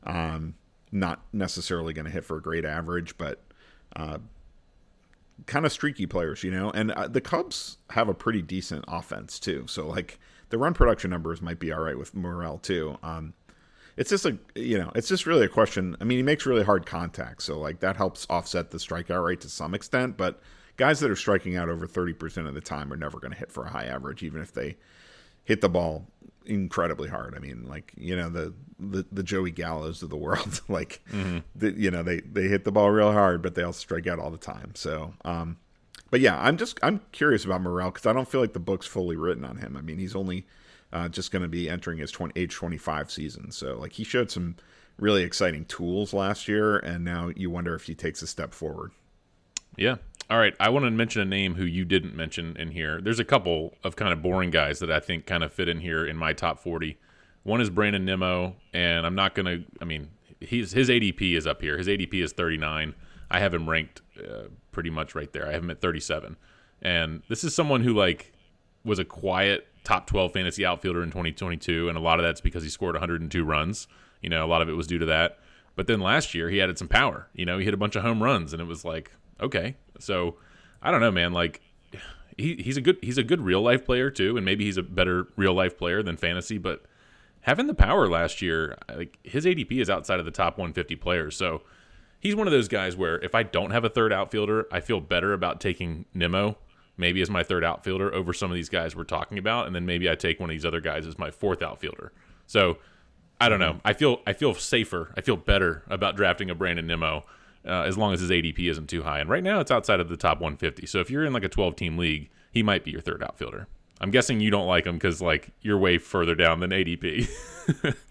S1: Um, not necessarily going to hit for a great average, but uh, kind of streaky players, you know. And uh, the Cubs have a pretty decent offense too, so like the run production numbers might be all right with Morel too. Um, it's just a you know it's just really a question. I mean, he makes really hard contact, so like that helps offset the strikeout rate to some extent, but guys that are striking out over 30% of the time are never going to hit for a high average, even if they hit the ball incredibly hard. I mean, like, you know, the, the, the Joey Gallos of the world, *laughs* like, mm-hmm. the, you know, they, they hit the ball real hard, but they also strike out all the time. So, um, but yeah, I'm just, I'm curious about Morel because I don't feel like the book's fully written on him. I mean, he's only uh, just going to be entering his 20, age 25 season. So, like, he showed some really exciting tools last year, and now you wonder if he takes a step forward.
S2: Yeah, all right, I want to mention a name who you didn't mention in here. There's a couple of kind of boring guys that I think kind of fit in here in my top 40. One is Brandon Nimmo, and I'm not going to, I mean, he's, his ADP is up here. His ADP is 39. I have him ranked uh, pretty much right there. I have him at 37. And this is someone who, like, was a quiet top 12 fantasy outfielder in 2022, and a lot of that's because he scored 102 runs. You know, a lot of it was due to that. But then last year, he added some power. You know, he hit a bunch of home runs, and it was like, okay. So I don't know, man. Like he, he's a good he's a good real life player too, and maybe he's a better real life player than fantasy. But having the power last year, like his ADP is outside of the top 150 players. So he's one of those guys where if I don't have a third outfielder, I feel better about taking Nimmo maybe as my third outfielder over some of these guys we're talking about, and then maybe I take one of these other guys as my fourth outfielder. So I don't know. I feel I feel safer. I feel better about drafting a Brandon Nimmo uh, as long as his ADP isn't too high. And right now, it's outside of the top 150. So if you're in like a 12 team league, he might be your third outfielder. I'm guessing you don't like him because like you're way further down than ADP. *laughs*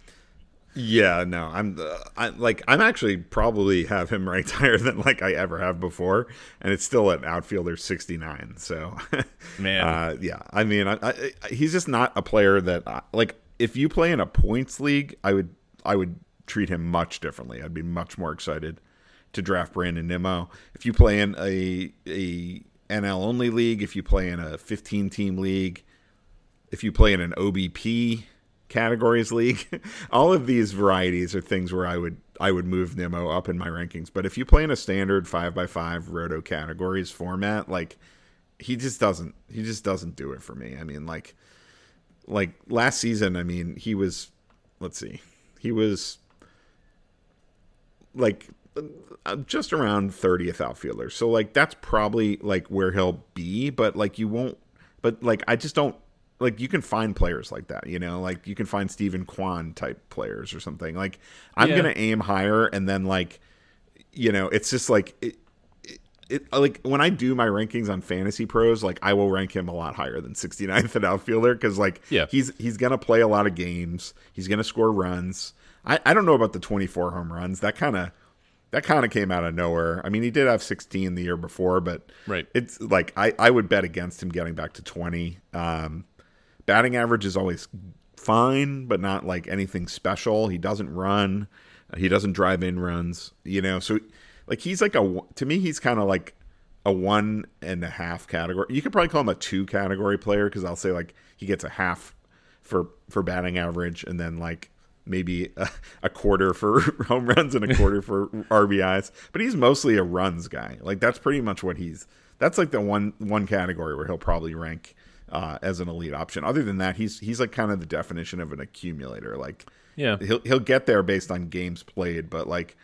S1: yeah, no, I'm uh, I like I'm actually probably have him *laughs* ranked higher than like I ever have before, and it's still at outfielder 69. So, *laughs*
S2: man,
S1: uh, yeah, I mean, I, I, he's just not a player that I, like. If you play in a points league, I would I would treat him much differently. I'd be much more excited to draft Brandon Nimmo. If you play in a a NL only league, if you play in a 15 team league, if you play in an OBP categories league, *laughs* all of these varieties are things where I would I would move Nimmo up in my rankings. But if you play in a standard five by five roto categories format, like he just doesn't he just doesn't do it for me. I mean, like like last season, I mean, he was let's see, he was like uh, just around 30th outfielder. So like that's probably like where he'll be, but like you won't but like I just don't like you can find players like that, you know, like you can find Steven Kwan type players or something. Like I'm yeah. going to aim higher and then like you know, it's just like it, it, it, like when I do my rankings on Fantasy Pros, like I will rank him a lot higher than 69th at outfielder because like
S2: yeah.
S1: he's he's gonna play a lot of games, he's gonna score runs. I, I don't know about the 24 home runs. That kind of that kind of came out of nowhere. I mean, he did have 16 the year before, but
S2: right.
S1: it's like I, I would bet against him getting back to 20. Um, batting average is always fine, but not like anything special. He doesn't run, he doesn't drive in runs, you know. So, like, he's like a to me, he's kind of like a one and a half category. You could probably call him a two category player because I'll say like he gets a half for for batting average, and then like maybe a, a, quarter for *laughs* home runs and a quarter for *laughs* RBIs, but he's mostly a runs guy. Like that's pretty much what he's. That's like the one one category where he'll probably rank uh, as an elite option. Other than that, he's he's like kind of the definition of an accumulator. Like
S2: yeah,
S1: he'll he'll get there based on games played, but like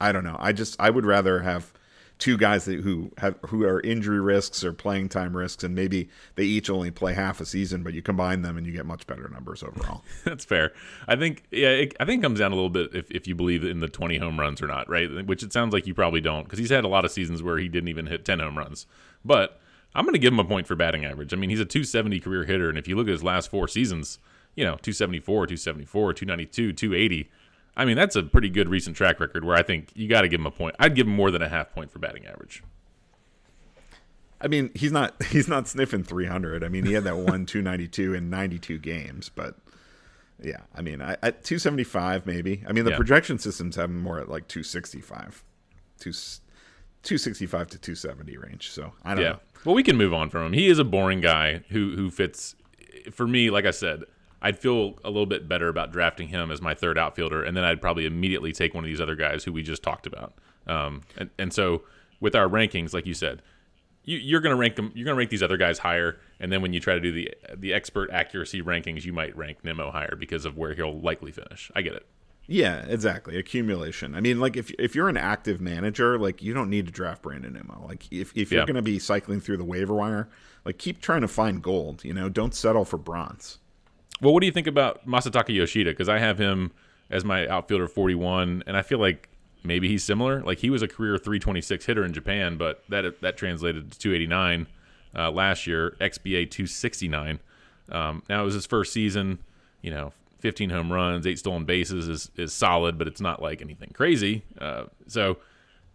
S1: I don't know. I just I would rather have two guys that, who have who are injury risks or playing time risks, and maybe they each only play half a season, but you combine them and you get much better numbers overall. *laughs*
S2: That's fair. I think yeah, it, I think it comes down a little bit if, if you believe in the 20 home runs or not, right? Which it sounds like you probably don't because he's had a lot of seasons where he didn't even hit 10 home runs, but. I'm going to give him a point for batting average. I mean, he's a 270 career hitter, and if you look at his last four seasons, you know, 274, 274, 292, 280 I mean, that's a pretty good recent track record where I think you got to give him a point. I'd give him more than a half point for batting average.
S1: I mean, he's not *laughs* he's not sniffing 300. I mean, he had that one *laughs* 292 in 92 games, but Yeah, I mean, I, at 275 maybe. I mean, the
S2: Yeah.
S1: projection systems have him more at like 265, two, 265 to 270 range. So I don't
S2: Yeah.
S1: know.
S2: Well, we can move on from him. He is a boring guy who who fits. For me, like I said, I'd feel a little bit better about drafting him as my third outfielder, and then I'd probably immediately take one of these other guys who we just talked about. Um, and and so with our rankings, like you said, you, you're going to rank them. You're going to rank these other guys higher, and then when you try to do the the expert accuracy rankings, you might rank Nimmo higher because of where he'll likely finish. I get it.
S1: Yeah, exactly. Accumulation. I mean, like if if you're an active manager, like you don't need to draft Brandon Nimmo. Like if if you're
S2: Yeah.
S1: going to be cycling through the waiver wire, like keep trying to find gold. You know, don't settle for bronze.
S2: Well, what do you think about Masataka Yoshida? Because I have him as my outfielder 41, and I feel like maybe he's similar. Like he was a career 326 hitter in Japan, but that that translated to 289 uh, last year. XBA 269. Um, now it was his first season. You know, 15 home runs, eight stolen bases is is solid, but it's not like anything crazy. Uh, so.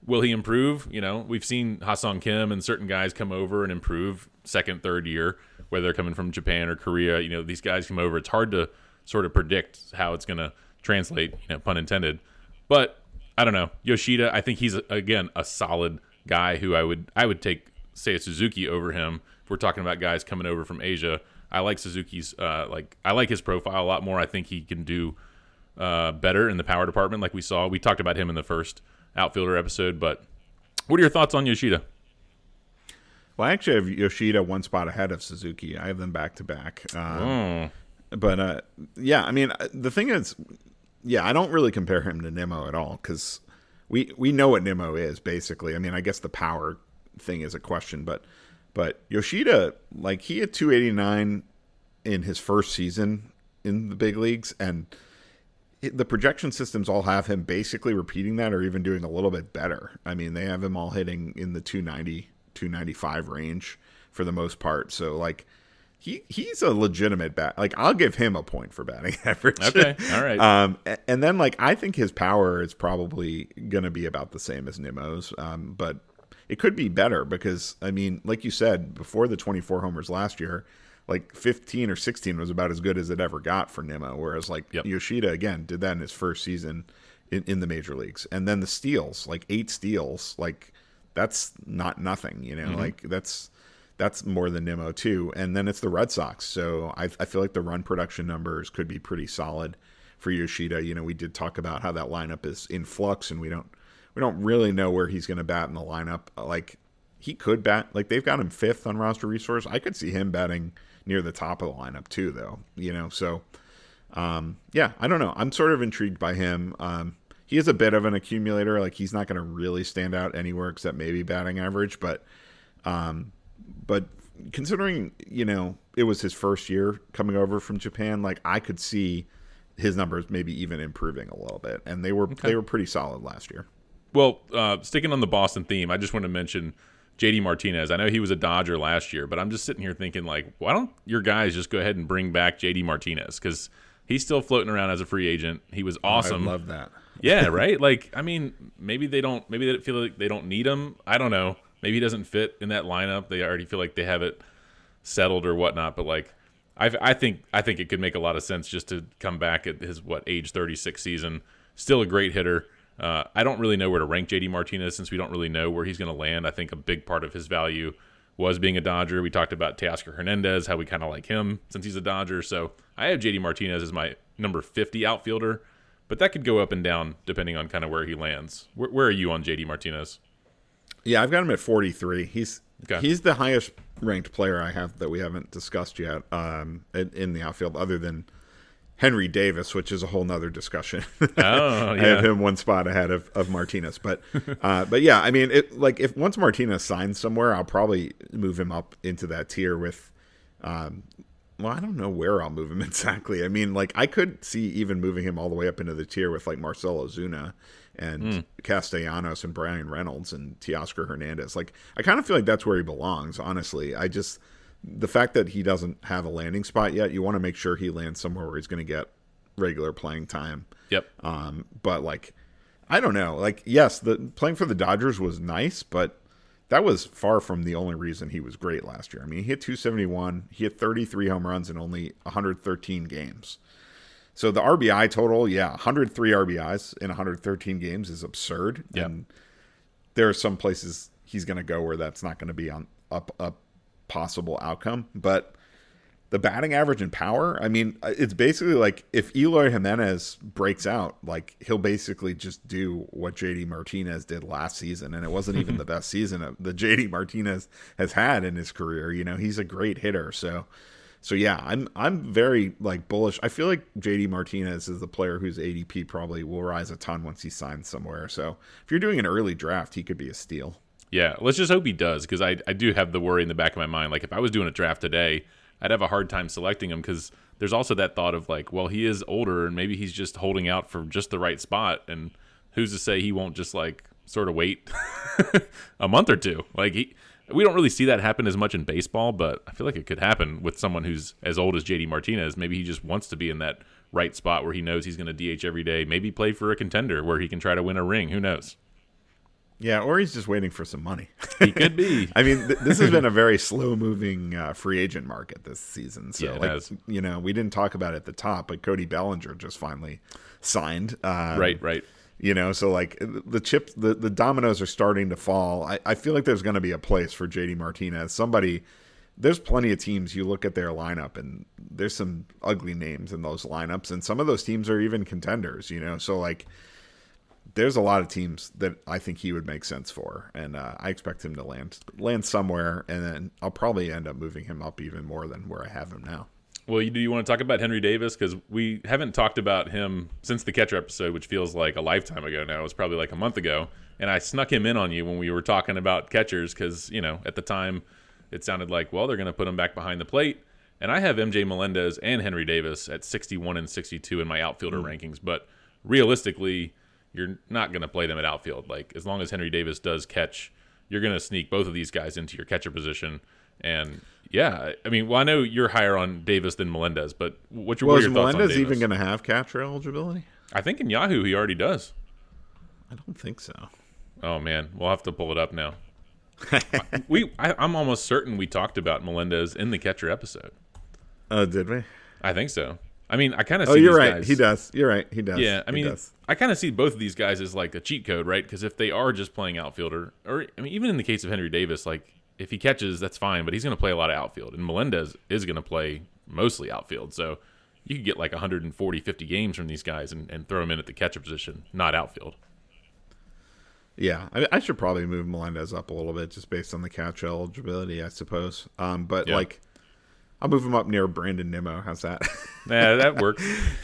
S2: Will he improve? You know, we've seen Ha-Seong Kim and certain guys come over and improve second, third year, whether they're coming from Japan or Korea. You know, these guys come over. It's hard to sort of predict how it's going to translate, you know, pun intended. But I don't know. Yoshida, I think he's again a solid guy who I would I would take Seiya Suzuki over him. If we're talking about guys coming over from Asia, I like Suzuki's uh, like I like his profile a lot more. I think he can do uh, better in the power department, like we saw. We talked about him in the first outfielder episode, but what are your thoughts on Yoshida?
S1: Well, I actually have Yoshida one spot ahead of Suzuki. I have them back to back. Um,
S2: Oh,
S1: But uh, yeah, I mean, the thing is, yeah, I don't really compare him to Nimmo at all because we we know what Nimmo is basically. I mean, I guess the power thing is a question, but but Yoshida, like he had 289 in his first season in the big leagues, and the projection systems all have him basically repeating that or even doing a little bit better. I mean, they have him all hitting in the 290, 295 range for the most part. So like he he's a legitimate bat. Like I'll give him a point for batting *laughs* average.
S2: Okay, all right.
S1: um, and then like I think his power is probably going to be about the same as Nimmo's, um, but it could be better because I mean, like you said before the 24 homers last year, like 15 or 16 was about as good as it ever got for Nimmo. Whereas like
S2: Yep.
S1: Yoshida again did that in his first season in, in the major leagues, and then the steals, like eight steals, like that's not nothing, you know, mm-hmm. like that's that's more than Nimmo too. And then it's the Red Sox, so I, I feel like the run production numbers could be pretty solid for Yoshida. You know, we did talk about how that lineup is in flux, and we don't we don't really know where he's going to bat in the lineup. Like he could bat, like they've got him fifth on roster resource. I could see him batting near the top of the lineup too, though. You know, so um, yeah, I don't know. I'm sort of intrigued by him. Um, he is a bit of an accumulator. Like he's not going to really stand out anywhere except maybe batting average, but um, but considering you know it was his first year coming over from Japan, like I could see his numbers maybe even improving a little bit, and they were they were pretty solid last year.
S2: Well, uh, sticking on the Boston theme, I just want to mention JD Martinez. I know he was a Dodger last year, but I'm just sitting here thinking, like, why don't your guys just go ahead and bring back JD Martinez? Because he's still floating around as a free agent. He was awesome.
S1: I love that.
S2: yeah, *laughs* right. Like, I mean, maybe they don't. Maybe they feel like they don't need him. I don't know. Maybe he doesn't fit in that lineup. They already feel like they have it settled or whatnot. But like, I, I think I think it could make a lot of sense just to come back at his what age 36 season. Still a great hitter. Uh, I don't really know where to rank JD Martinez since we don't really know where he's going to land. I think a big part of his value was being a Dodger. We talked about Teoscar Hernandez, how we kind of like him since he's a Dodger. So I have JD Martinez as my number 50 outfielder, but that could go up and down depending on kind of where he lands. Where, where are you on JD Martinez?
S1: Yeah, I've got him at 43. He's
S2: Okay.
S1: he's the highest ranked player I have that we haven't discussed yet um, in, in the outfield, other than Henry Davis, which is a whole nother discussion. *laughs*
S2: Oh,
S1: I have him one spot ahead of, of Martinez, but *laughs* uh, but yeah, I mean, it like if once Martinez signs somewhere, I'll probably move him up into that tier with. Um, well, I don't know where I'll move him *laughs* exactly. I mean, like I could see even moving him all the way up into the tier with like Marcell Ozuna and Castellanos and Bryan Reynolds and Teoscar Hernandez. Like I kind of feel like that's where he belongs. Honestly, I just the fact that he doesn't have a landing spot yet, you want to make sure he lands somewhere where he's going to get regular playing time.
S2: Yep.
S1: Um, but like, I don't know. Like, yes, the playing for the Dodgers was nice, but that was far from the only reason he was great last year. I mean, he hit 271, he hit 33 home runs in only 113 games. So the RBI total, yeah, 103 RBIs in 113 games is absurd.
S2: Yep.
S1: And there are some places he's going to go where that's not going to be on up a possible outcome. But the batting average and power, I mean, it's basically like if Eloy Jimenez breaks out, like he'll basically just do what JD Martinez did last season. And it wasn't even the *laughs* best season that JD Martinez has had in his career. You know, he's a great hitter. So, so yeah, I'm I'm very like bullish. I feel like JD Martinez is the player whose ADP probably will rise a ton once he signs somewhere. So if you're doing an early draft, he could be a steal.
S2: Yeah, let's just hope he does because I I do have the worry in the back of my mind. Like if I was doing a draft today, I'd have a hard time selecting him because there's also that thought of like, well, he is older and maybe he's just holding out for just the right spot, and who's to say he won't just like sort of wait *laughs* a month or two? Like he we don't really see that happen as much in baseball, but I feel like it could happen with someone who's as old as JD Martinez. Maybe he just wants to be in that right spot where he knows he's going to DH every day. Maybe play for a contender where he can try to win a ring. Who knows?
S1: Yeah, or he's just waiting for some money. *laughs*
S2: He could be.
S1: I mean, th- this has been a *laughs* very slow-moving uh, free agent market this season. So,
S2: Yeah,
S1: like, you know, we didn't talk about it at the top, but Cody Bellinger just finally signed. Um,
S2: right, right.
S1: You know, so like the chip, the, the dominoes are starting to fall. I, I feel like there's going to be a place for JD Martinez. Somebody, there's plenty of teams. You look at their lineup, and there's some ugly names in those lineups, and some of those teams are even contenders. You know, so like there's a lot of teams that I think he would make sense for, and uh, I expect him to land land somewhere, and then I'll probably end up moving him up even more than where I have him now.
S2: Well, you, do you want to talk about Henry Davis? Because we haven't talked about him since the catcher episode, which feels like a lifetime ago now. It was probably like a month ago. And I snuck him in on you when we were talking about catchers because, you know, at the time it sounded like, well, they're going to put him back behind the plate. And I have MJ Melendez and Henry Davis at 61 and 62 in my outfielder rankings. But realistically, you're not going to play them at outfield. Like, as long as Henry Davis does catch, you're going to sneak both of these guys into your catcher position. And yeah, I mean, well, I know you're higher on Davis than Melendez, but what's your,
S1: Well,
S2: what your thoughts on
S1: Melendez
S2: Davis?
S1: even going to have catcher eligibility?
S2: I think in Yahoo he already does.
S1: I don't think so.
S2: Oh man, we'll have to pull it up now. *laughs* we, I, I'm almost certain we talked about Melendez in the catcher episode.
S1: Oh, did we?
S2: I think so. I mean, I kind of.
S1: Oh, you're right.
S2: Guys,
S1: He does. You're right. He does.
S2: Yeah, I
S1: He
S2: mean,
S1: does.
S2: I kind of see both of these guys as like a cheat code, right? Because if they are just playing outfielder, or I mean, even in the case of Henry Davis, like if he catches, that's fine, but he's going to play a lot of outfield, and Melendez is going to play mostly outfield. So you could get like 140, 50 games from these guys and, and throw them in at the catcher position, not outfield.
S1: Yeah, I, I should probably move Melendez up a little bit just based on the catch eligibility, I suppose. Um, but
S2: Yeah.
S1: like, I'll move him up near Brandon Nimmo. How's that? *laughs*
S2: Yeah, that works. *laughs*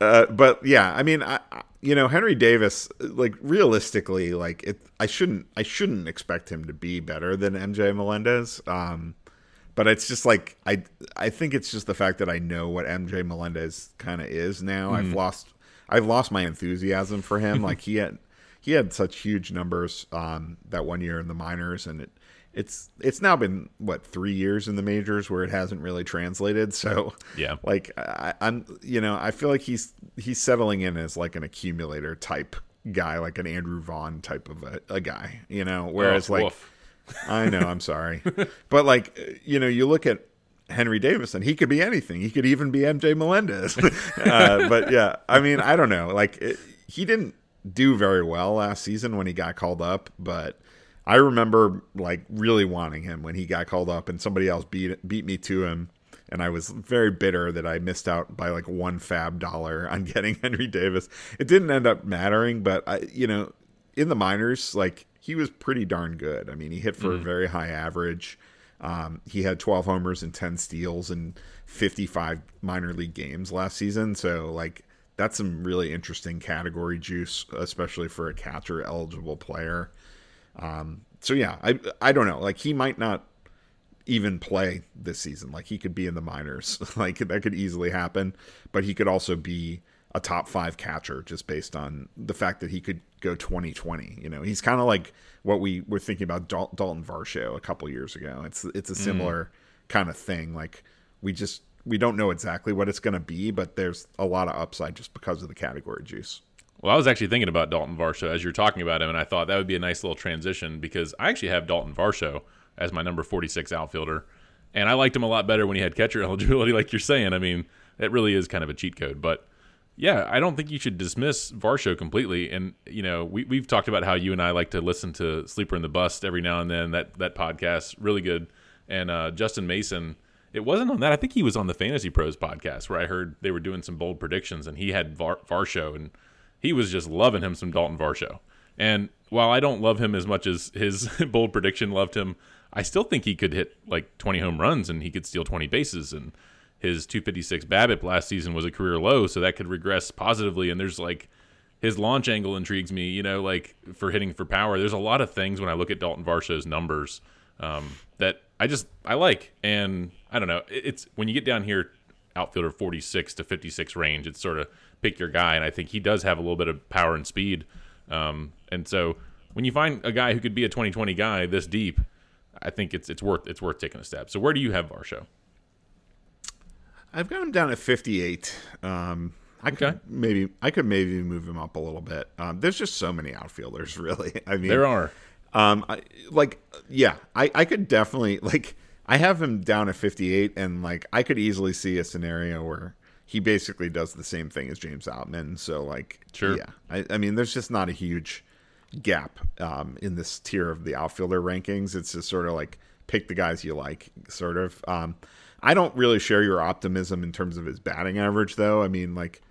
S1: uh, but yeah, I mean, I, I- you know, Henry Davis, like realistically, like it, I shouldn't, I shouldn't expect him to be better than MJ Melendez. Um, but it's just like I, I think it's just the fact that I know what MJ Melendez kind of is now. I've lost, I've lost my enthusiasm for him. *laughs* like he had, he had such huge numbers um, that one year in the minors, and it, it's it's now been what three years in the majors where it hasn't really translated. So
S2: Yeah.
S1: like I, I'm, you know, I feel like he's he's settling in as like an accumulator type guy, like an Andrew Vaughn type of a, a guy, you know. Whereas
S2: Oh,
S1: like
S2: woof.
S1: I know, I'm sorry, *laughs* but like you know, you look at Henry Davis and he could be anything. He could even be MJ Melendez. *laughs* uh, but yeah, I mean, I don't know. Like it, he didn't do very well last season when he got called up, but I remember like really wanting him when he got called up and somebody else beat beat me to him. And I was very bitter that I missed out by like one FAAB dollar on getting *laughs* Henry Davis. It didn't end up mattering, but I, you know, in the minors, like he was pretty darn good. I mean, he hit for a very high average. Um, he had 12 homers and 10 steals in 55 minor league games last season. So, like, that's some really interesting category juice, especially for a catcher eligible player. Um, so yeah, I I don't know. Like he might not even play this season. Like he could be in the minors. *laughs* like that could easily happen. But he could also be a top five catcher just based on the fact that he could go 2020. You know, he's kind of like what we were thinking about Dal- Dalton Varsho a couple years ago. It's it's a similar kind of thing. Like we just we don't know exactly what it's going to be, but there's a lot of upside just because of the category juice.
S2: Well, I was actually thinking about Dalton Varsho as you're talking about him, and I thought that would be a nice little transition because I actually have Dalton Varsho as my number 46 outfielder, and I liked him a lot better when he had catcher *laughs* eligibility, like you're saying. I mean, it really is kind of a cheat code. But yeah, I don't think you should dismiss Varsho completely. And you know, we we've talked about how you and I like to listen to Sleeper in the Bust every now and then. That that podcast really good. And uh, Justin Mason, it wasn't on that. I think he was on the Fantasy Pros podcast where I heard they were doing some bold predictions, and he had Var- Varsho, and he was just loving him some Dalton Varsho. And while I don't love him as much as his *laughs* bold prediction loved him, I still think he could hit like 20 home runs and he could steal 20 bases and his 256 BABIP last season was a career low, so that could regress positively. And there's like his launch angle intrigues me, you know, like for hitting for power. There's a lot of things when I look at Dalton Varsho's numbers um, that I just I like, and I don't know. It's when you get down here, outfielder 46 to 56 range. It's sort of pick your guy, and I think he does have a little bit of power and speed. Um, and so when you find a guy who could be a 2020 guy this deep, I think it's it's worth it's worth taking a step. So where do you have Varsho?
S1: I've got him down at 58. Um, I could
S2: Okay.
S1: maybe I could maybe move him up a little bit. Um, there's just so many outfielders, *laughs* really. I mean,
S2: There are.
S1: Um, I, like, yeah, I, I could definitely like. I have him down at 58, and like I could easily see a scenario where he basically does the same thing as James Outman. So like,
S2: Sure.
S1: yeah, I, I mean, there's just not a huge gap um, in this tier of the outfielder rankings. It's just sort of like pick the guys you like, sort of. Um, I don't really share your optimism in terms of his batting average, though. I mean, like,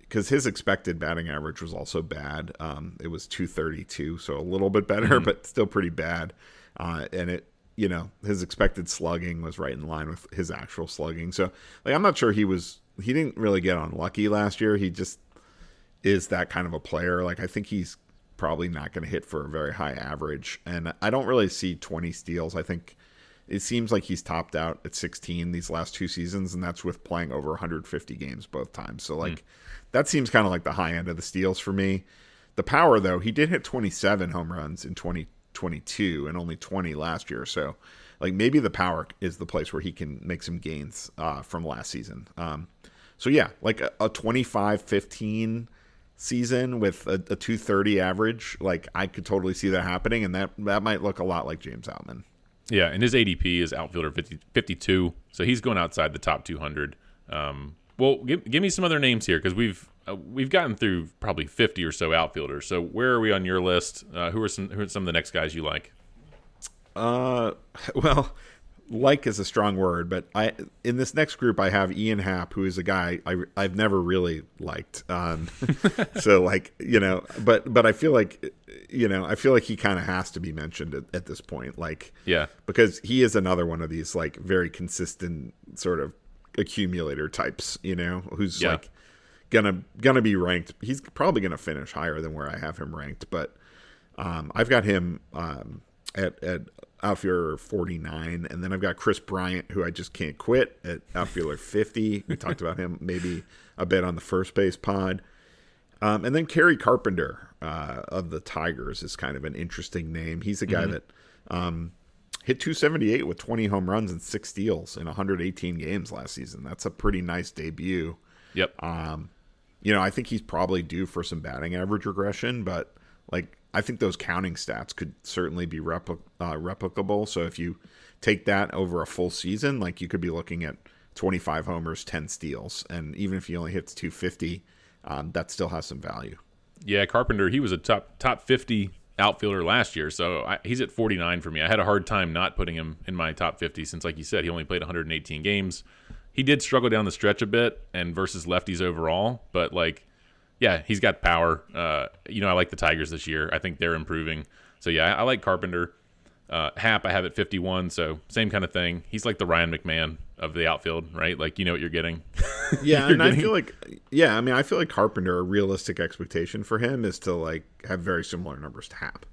S1: because his expected batting average was also bad. Um, it was 232, so a little bit better, but still pretty bad. Uh, and it, you know, his expected slugging was right in line with his actual slugging. So, like, I'm not sure he was, he didn't really get unlucky last year. He just is that kind of a player. Like, I think he's probably not going to hit for a very high average. And I don't really see 20 steals. I think it seems like he's topped out at 16 these last two seasons, and that's with playing over 150 games both times. So, like, hmm. that seems kind of like the high end of the steals for me. The power, though, he did hit 27 home runs in 2022 and only 20 last year. So, like, maybe the power is the place where he can make some gains uh, from last season. Um, so, yeah, like a, a 25 15 season with a, a 230 average, like, I could totally see that happening, and that, that might look a lot like James Outman.
S2: Yeah, and his ADP is outfielder 50, 52, so he's going outside the top 200. Um, well, give, give me some other names here because we've uh, we've gotten through probably 50 or so outfielders. So where are we on your list? Uh, who are some who are some of the next guys you like?
S1: Uh, *laughs* well, like is a strong word, but I in this next group I have Ian Happ, who is a guy I I've never really liked. Um, *laughs* so like you know, but but I feel like you know I feel like he kind of has to be mentioned at, at this point, like
S2: Yeah,
S1: because he is another one of these like very consistent sort of accumulator types, you know, who's
S2: Yeah.
S1: like gonna gonna be ranked. He's probably gonna finish higher than where I have him ranked, but um, I've got him um, at at outfielder 49, and then I've got Kris Bryant, who I just can't quit at outfielder 50. We talked about him maybe a bit on the first base pod. Um, and then Kerry Carpenter uh, of the Tigers is kind of an interesting name. He's a guy that um, hit 278 with 20 home runs and six steals in 118 games last season. That's a pretty nice debut.
S2: yep,
S1: You know, I think he's probably due for some batting average regression, but like I think those counting stats could certainly be repli- uh, replicable. So if you take that over a full season, like you could be looking at 25 homers, 10 steals, and even if he only hits 250, um, that still has some value.
S2: yeah. Carpenter, he was a top top 50 outfielder last year, so I, he's at 49 for me. I had a hard time not putting him in my top 50 since, like you said, he only played 118 games. He did struggle down the stretch a bit and versus lefties overall, but like yeah, he's got power. Uh, you know, I like the Tigers this year. I think they're improving. So yeah, I, I like Carpenter. Uh, Happ, I have at 51, so same kind of thing. He's like the Ryan McMahon of the outfield, right? Like you know what you're getting.
S1: Yeah, *laughs*
S2: You're
S1: and I feel like yeah, I mean, I feel like Carpenter, a realistic expectation for him is to like have very similar numbers to Happ.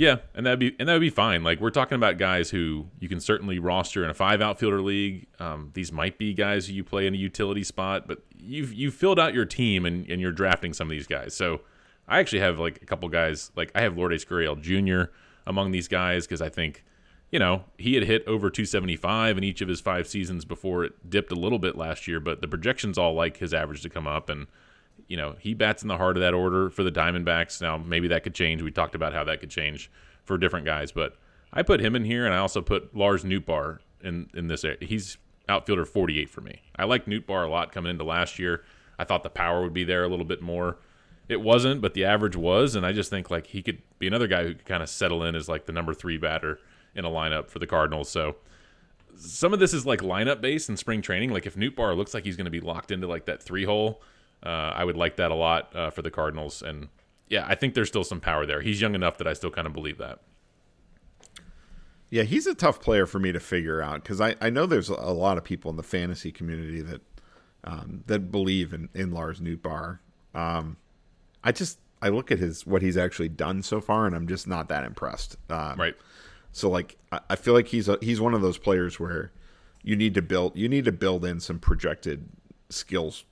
S2: Yeah, and that'd be and that would be fine. Like we're talking about guys who you can certainly roster in a five outfielder league. Um, these might be guys who you play in a utility spot, but you've you've filled out your team and, and you're drafting some of these guys. So I actually have like a couple guys like I have Lourdes Gurriel Jr. among these guys because I think you know he had hit over 275 in each of his five seasons before it dipped a little bit last year, but the projections all like his average to come up and you know, he bats in the heart of that order for the Diamondbacks. Now, maybe that could change. We talked about how that could change for different guys, but I put him in here, and I also put Lars Nootbaar in in this. area. He's outfielder 48 for me. I like Nootbaar a lot coming into last year. I thought the power would be there a little bit more. It wasn't, but the average was, and I just think like he could be another guy who could kind of settle in as like the number three batter in a lineup for the Cardinals. So some of this is like lineup based in spring training. Like if Nootbaar looks like he's going to be locked into like that three hole, uh, I would like that a lot uh, for the Cardinals. And yeah, I think there's still some power there. He's young enough that I still kind of believe that.
S1: Yeah, he's a tough player for me to figure out because I, I know there's a lot of people in the fantasy community that um, that believe in, in Lars Nootbaar. Um, I just I look at his what he's actually done so far, and I'm just not that impressed. Um,
S2: right.
S1: So like I, I feel like he's a, he's one of those players where you need to build you need to build in some projected skills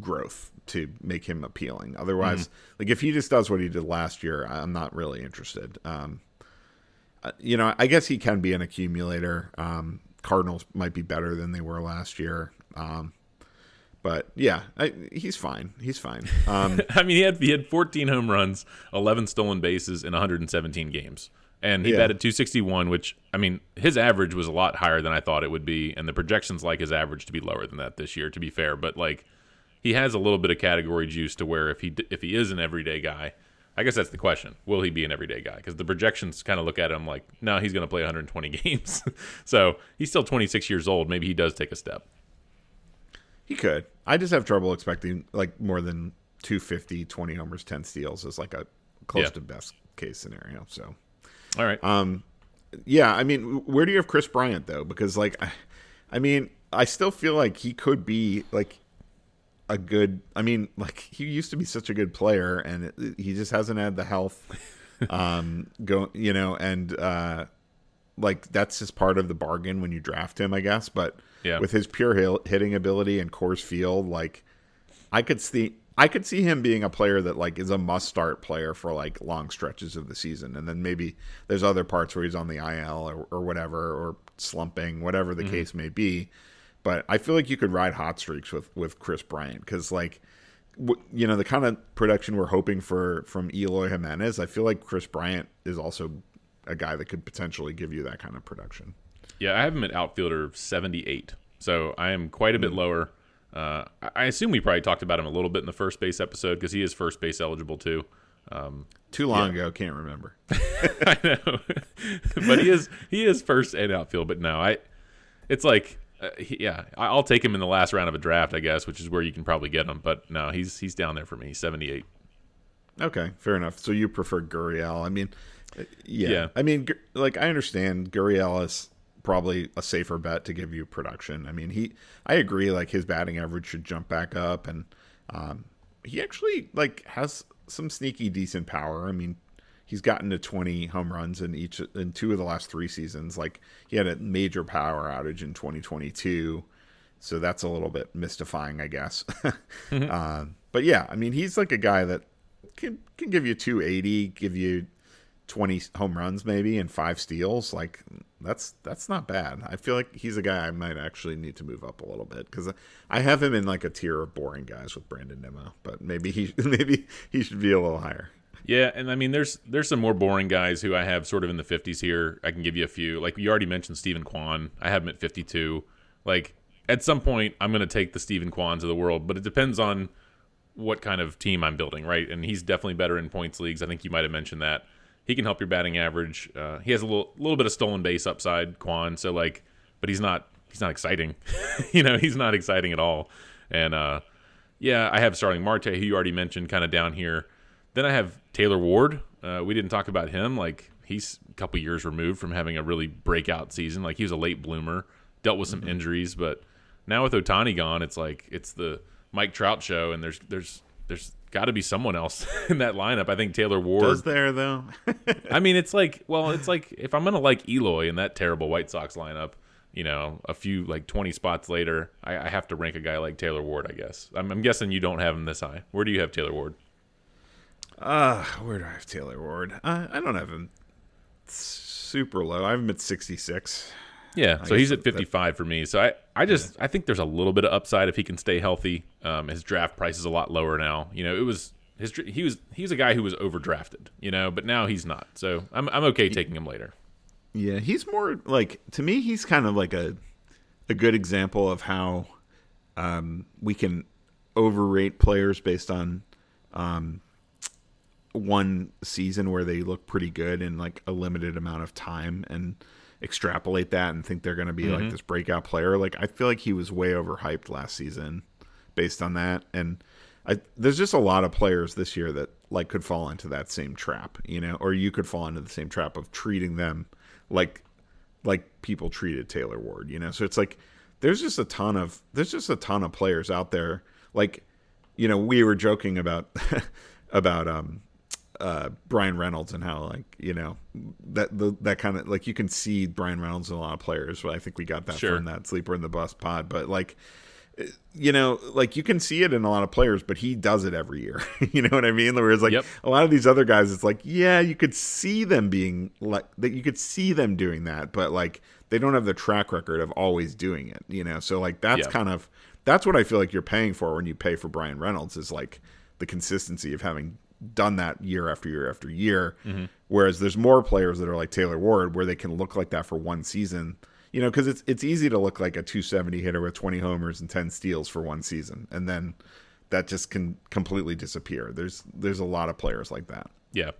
S1: growth to make him appealing. Otherwise, mm-hmm. like if he just does what he did last year, I'm not really interested. Um, uh, you know, I guess he can be an accumulator. Um, Cardinals might be better than they were last year. Um, but yeah, I, he's fine. He's fine. Um, *laughs*
S2: I mean, he had he had 14 home runs, 11 stolen bases in 117 games, and he yeah. batted 261. Which I mean, his average was a lot higher than I thought it would be, and the projections like his average to be lower than that this year. To be fair, but like he has a little bit of category juice to where if he if he is an everyday guy, I guess that's the question. Will he be an everyday guy? Because the projections kind of look at him like, no, he's going to play 120 *laughs* games. so he's still 26 years old. Maybe he does take a step.
S1: He could. I just have trouble expecting like more than 250, 20 homers, 10 steals as like a close yeah. to best case scenario. So,
S2: all right.
S1: Um, yeah. I mean, where do you have Kris Bryant though? Because like, I, I mean, I still feel like he could be like a good. I mean, like he used to be such a good player, and it, he just hasn't had the health. *laughs* um, go you know, and uh, like that's just part of the bargain when you draft him, I guess. But yeah. with his pure hitting ability and Coors Field, like I could see. I could see him being a player that like is a must start player for like long stretches of the season, and then maybe there's other parts where he's on the IL or, or whatever, or slumping, whatever the mm-hmm. case may be. But I feel like you could ride hot streaks with with Kris Bryant because like you know the kind of production we're hoping for from Eloy Jimenez. I feel like Kris Bryant is also a guy that could potentially give you that kind of production.
S2: Yeah, I have him at outfielder seventy eight, so I am quite a bit mm-hmm. lower. Uh, I assume we probably talked about him a little bit in the first base episode because he is first base eligible too. Um,
S1: Too long yeah. ago, can't remember. *laughs*
S2: I know, *laughs* but he is he is first and outfield. But no, I it's like uh, he, yeah, I'll take him in the last round of a draft, I guess, which is where you can probably get him. But no, he's he's down there for me, seventy eight.
S1: Okay, fair enough. So you prefer Gurriel? I mean, uh, yeah, yeah. I mean, like I understand Gurriel is probably a safer bet to give you production. I mean, he, I agree. Like his batting average should jump back up, and um, he actually like has some sneaky decent power. I mean, he's gotten to 20 home runs in each in two of the last three seasons. Like he had a major power outage in 2022, so that's a little bit mystifying, I guess. *laughs* mm-hmm. uh, but yeah, I mean, he's like a guy that can can give you 280, give you 20 home runs maybe and five steals. Like that's that's not bad. I feel like he's a guy I might actually need to move up a little bit because I have him in like a tier of boring guys with Brandon Nimmo, but maybe he *laughs* maybe he should be a little higher.
S2: Yeah, and I mean, there's there's some more boring guys who I have sort of in the 50s here. I can give you a few. Like you already mentioned, Steven Kwan. I have him at 52. Like at some point, I'm going to take the Steven Kwans of the world, but it depends on what kind of team I'm building, right? And he's definitely better in points leagues. I think you might have mentioned that. He can help your batting average. Uh, he has a little little bit of stolen base upside, Kwan. So like, but he's not he's not exciting. *laughs* you know, he's not exciting at all. And uh, yeah, I have Starling Marte, who you already mentioned, kind of down here. Then I have Taylor Ward. Uh, we didn't talk about him. Like he's a couple years removed from having a really breakout season. Like he was a late bloomer, dealt with some mm-hmm. injuries, but now with Ohtani gone, it's like it's the Mike Trout show, and there's there's there's got to be someone else *laughs* in that lineup. I think Taylor Ward.
S1: Does there though? *laughs*
S2: I mean, it's like well, it's like if I'm gonna like Eloy in that terrible White Sox lineup, you know, a few like 20 spots later, I, I have to rank a guy like Taylor Ward. I guess. I'm, I'm guessing you don't have him this high. Where do you have Taylor Ward?
S1: Uh, where do I have Taylor Ward? Uh, I don't have him super low. I have him at 66.
S2: Yeah, I so he's at 55 that, for me. So I, I just yeah. I think there's a little bit of upside if he can stay healthy. Um, his draft price is a lot lower now. You know, it was his he was he was a guy who was overdrafted. You know, but now he's not. So I'm I'm okay taking him later.
S1: Yeah, he's more like to me. He's kind of like a a good example of how um, we can overrate players based on um, one season where they look pretty good in like a limited amount of time and extrapolate that and think they're going to be mm-hmm. like this breakout player. Like I feel like he was way overhyped last season based on that and I, there's just a lot of players this year that like could fall into that same trap, you know, or you could fall into the same trap of treating them like like people treated Taylor Ward, you know. So it's like there's just a ton of there's just a ton of players out there. Like, you know, we were joking about *laughs* about um uh Bryan Reynolds and how like, you know, that the that kind of like you can see Bryan Reynolds in a lot of players. But I think we got that sure. from that sleeper in the bus pod, but like you know, like you can see it in a lot of players, but he does it every year. *laughs* you know what I mean? Whereas like yep. a lot of these other guys, it's like, yeah, you could see them being like that. You could see them doing that, but like they don't have the track record of always doing it. You know, so like that's kind of that's what I feel like you're paying for when you pay for Bryan Reynolds is like the consistency of having done that year after year after year. Mm-hmm. Whereas there's more players that are like Taylor Ward where they can look like that for one season you know, because it's it's easy to look like a 270 hitter with 20 homers and 10 steals for one season, and then that just can completely disappear. There's there's a lot of players like that.
S2: Yeah.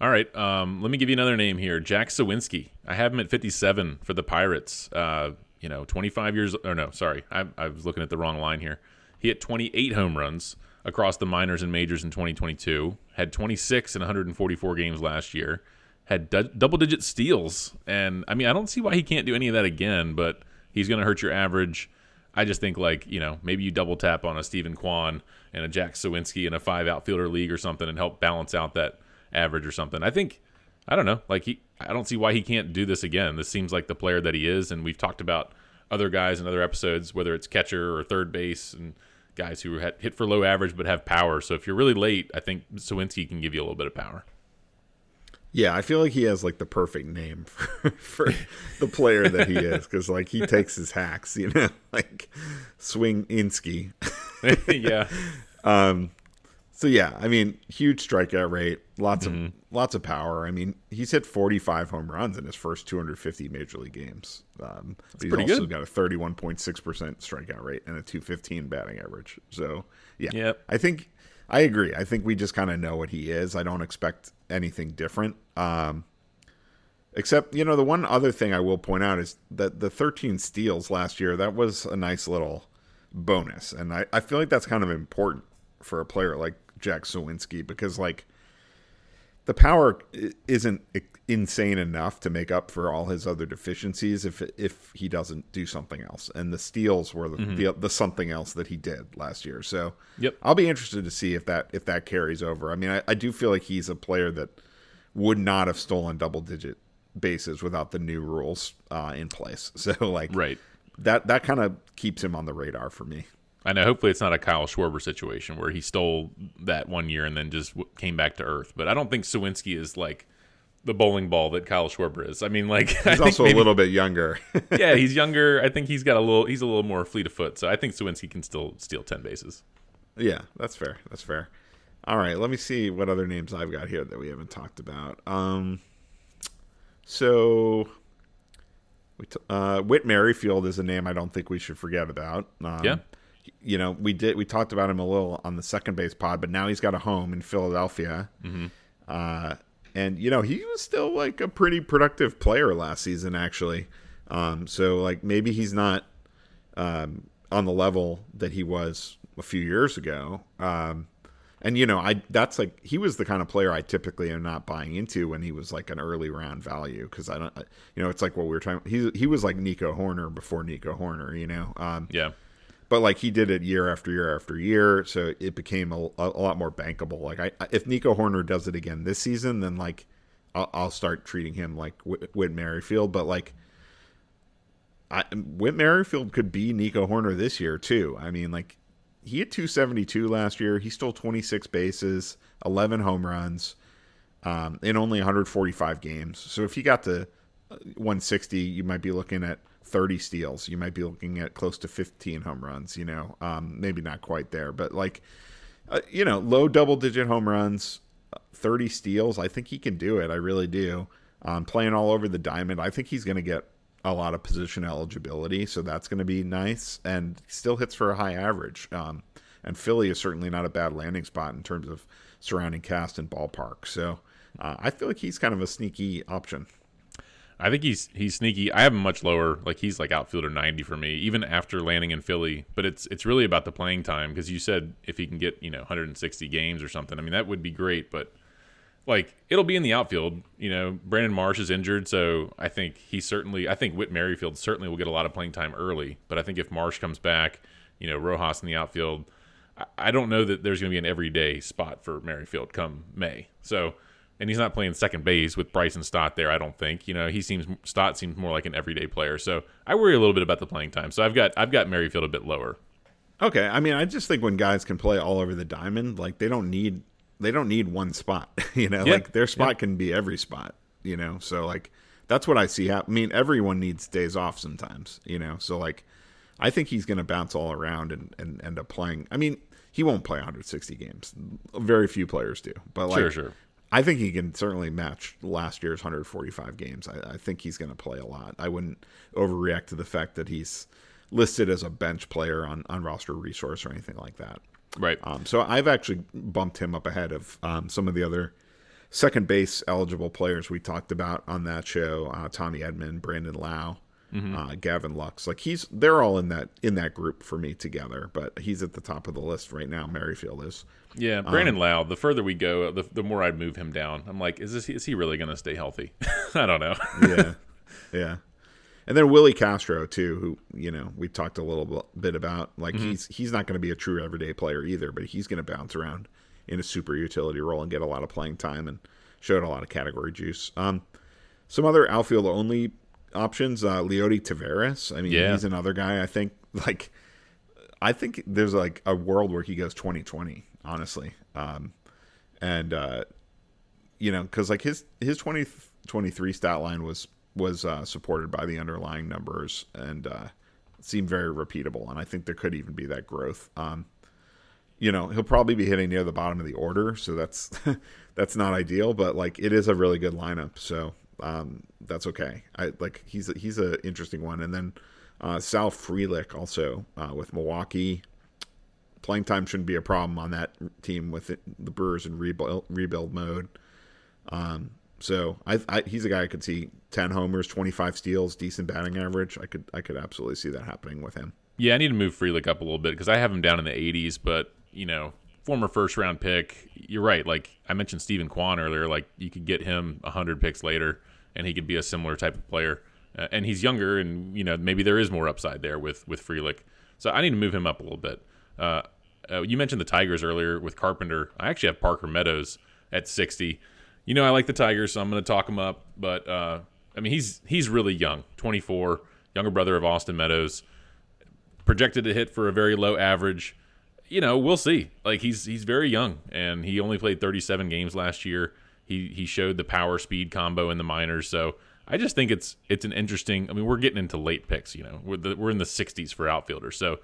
S2: All right. Um, let me give you another name here, Jack Suwinski. I have him at 57 for the Pirates. Uh, you know, 25 years. Or no, sorry, I, I was looking at the wrong line here. He hit 28 home runs across the minors and majors in 2022. Had 26 in 144 games last year had double digit steals. And I mean, I don't see why he can't do any of that again, but he's going to hurt your average. I just think, like, you know, maybe you double tap on a Steven Kwan and a Jack Suwinski in a five outfielder league or something and help balance out that average or something. I think, I don't know, like, he, I don't see why he can't do this again. This seems like the player that he is. And we've talked about other guys in other episodes, whether it's catcher or third base and guys who hit for low average but have power. So if you're really late, I think Suwinski can give you a little bit of power.
S1: Yeah, I feel like he has like the perfect name *laughs* for, for the player that he is because like he takes his hacks, you know, *laughs* like swing Insky. *laughs*
S2: yeah.
S1: Um. So yeah, I mean, huge strikeout rate, lots mm-hmm. of lots of power. I mean, he's hit 45 home runs in his first 250 major league games. Um, he's also good. got a 31.6 percent strikeout rate and a 215 batting average. So yeah, yep. I think I agree. I think we just kind of know what he is. I don't expect anything different. Um, except, you know, the one other thing I will point out is that the 13 steals last year, that was a nice little bonus. And I, I feel like that's kind of important for a player like Jack Suwinski because, like, the power isn't insane enough to make up for all his other deficiencies if if he doesn't do something else. And the steals were the, mm-hmm. the, the something else that he did last year. So
S2: yep.
S1: I'll be interested to see if that if that carries over. I mean, I, I do feel like he's a player that would not have stolen double digit bases without the new rules uh, in place. *laughs* So like
S2: right
S1: that that kind of keeps him on the radar for me.
S2: I know. Hopefully, it's not a Kyle Schwarber situation where he stole that one year and then just came back to earth. But I don't think Suwinski is like the bowling ball that Kyle Schwarber is. I mean, like
S1: he's *laughs* also maybe, a little bit younger. *laughs*
S2: yeah, he's younger. I think he's got a little. He's a little more fleet of foot. So I think Suwinski can still steal ten bases.
S1: Yeah, that's fair. That's fair. All right, let me see what other names I've got here that we haven't talked about. Um, so we t- uh, Whit Merrifield is a name I don't think we should forget about. Um,
S2: yeah.
S1: You know, we did we talked about him a little on the second base pod, but now he's got a home in Philadelphia.
S2: Mm-hmm.
S1: Uh, and you know he was still like a pretty productive player last season actually um, so like maybe he's not um, on the level that he was a few years ago um, and you know i that's like he was the kind of player i typically am not buying into when he was like an early round value because i don't you know it's like what we were talking he, he was like Nico Hoerner before Nico Hoerner, you know um,
S2: yeah
S1: but like he did it year after year after year, so it became a, a, lot more bankable. Like I, if Nico Hoerner does it again this season, then like I'll, I'll start treating him like Whit Merrifield. But like, I, Whit Merrifield could be Nico Hoerner this year too. I mean, like he had 272 last year. He stole 26 bases, 11 home runs, um, in only 145 games. So if he got to 160, you might be looking at 30 steals. You might be looking at close to 15 home runs, you know, um, maybe not quite there, but like, uh, you know, low double digit home runs, 30 steals. I think he can do it. I really do. Um, playing all over the diamond, I think he's going to get a lot of position eligibility, so that's going to be nice, and still hits for a high average. Um, and Philly is certainly not a bad landing spot in terms of surrounding cast and ballpark. So uh, I feel like he's kind of a sneaky option.
S2: I think he's he's sneaky. I have him much lower. Like he's like outfielder 90 for me, even after landing in Philly. But it's it's really about the playing time because you said if he can get you know 160 games or something. I mean that would be great, but like it'll be in the outfield. You know, Brandon Marsh is injured, so I think he certainly. I think Whit Merrifield certainly will get a lot of playing time early. But I think if Marsh comes back, you know, Rojas in the outfield, I, I don't know that there's going to be an everyday spot for Merrifield come May. So and he's not playing second base with Bryson Stott there. I don't think. You know, he seems Stott seems more like an everyday player. So I worry a little bit about the playing time. So I've got I've got Merrifield a bit lower.
S1: Okay, I mean, I just think when guys can play all over the diamond, like they don't need they don't need one spot. *laughs* you know, like their spot can be every spot. You know, so like that's what I see. I mean, everyone needs days off sometimes. You know, so like I think he's going to bounce all around and, and end up playing. I mean, he won't play 160 games. Very few players do, but like.
S2: Sure, sure
S1: I think he can certainly match last year's 145 games. I, I think he's going to play a lot. I wouldn't overreact to the fact that he's listed as a bench player on, on roster resource or anything like that.
S2: Right.
S1: Um, so I've actually bumped him up ahead of um, some of the other second base eligible players we talked about on that show. Uh, Tommy Edman, Brandon Lowe, mm-hmm. uh, Gavin Lux. Like he's they're all in that in that group for me together. But he's at the top of the list right now. Merrifield is.
S2: Yeah, Brandon um, Lowe. The further we go, the, the more I'd move him down. I'm like, is this is he really going to stay healthy? *laughs* I don't know.
S1: yeah, *laughs* yeah. And then Willi Castro too, who you know we talked a little bit about. Like mm-hmm. he's he's not going to be a true everyday player either, but he's going to bounce around in a super utility role and get a lot of playing time and showed a lot of category juice. Um, some other outfield only options, uh, Leody Taveras. I mean, yeah. he's another guy. I think like I think there's like a world where he goes 2020 honestly. Um, and uh, you know, because like his his 2023 stat line was was uh, supported by the underlying numbers and uh, seemed very repeatable. And I think there could even be that growth. Um, you know, he'll probably be hitting near the bottom of the order, so that's *laughs* that's not ideal. But like, it is a really good lineup, so um, that's okay. I like he's he's an interesting one. And then uh, Sal Frelick also uh, with Milwaukee playing time shouldn't be a problem on that team with it, the Brewers in rebuild rebuild mode. Um, so I, I, he's a guy I could see ten homers, twenty five steals, decent batting average. I could I could absolutely see that happening with him.
S2: Yeah, I need to move Frelick up a little bit because I have him down in the 80s, but you know, former first round pick. You're right. Like I mentioned Steven Kwan earlier. Like you could get him hundred picks later, and he could be a similar type of player. Uh, and he's younger, and you know maybe there is more upside there with with Frelick. So I need to move him up a little bit. Uh, uh, you mentioned the Tigers earlier with Carpenter. I actually have Parker Meadows at 60. You know, I like the Tigers, so I'm going to talk him up. But uh, I mean, he's he's really young, 24, younger brother of Austin Meadows, projected to hit for a very low average. You know, we'll see. Like he's he's very young, and he only played 37 games last year. He he showed the power speed combo in the minors, so I just think it's it's an interesting. I mean, we're getting into late picks. You know, we're the, we're in the 60s for outfielders, so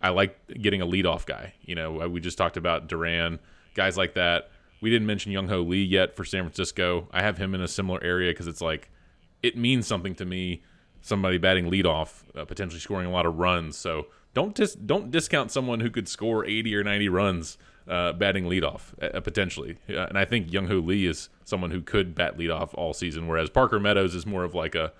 S2: I like getting a leadoff guy. You know, uh, we just talked about Duran, guys like that. We didn't mention Jung Hoo Lee yet for San Francisco. I have him in a similar area because it's like it means something to me. Somebody batting leadoff, uh, potentially scoring a lot of runs. So don't dis- don't discount someone who could score 80 or 90 runs uh, batting leadoff uh, potentially. and I think Jung Hoo Lee is someone who could bat leadoff all season, whereas Parker Meadows is more of like a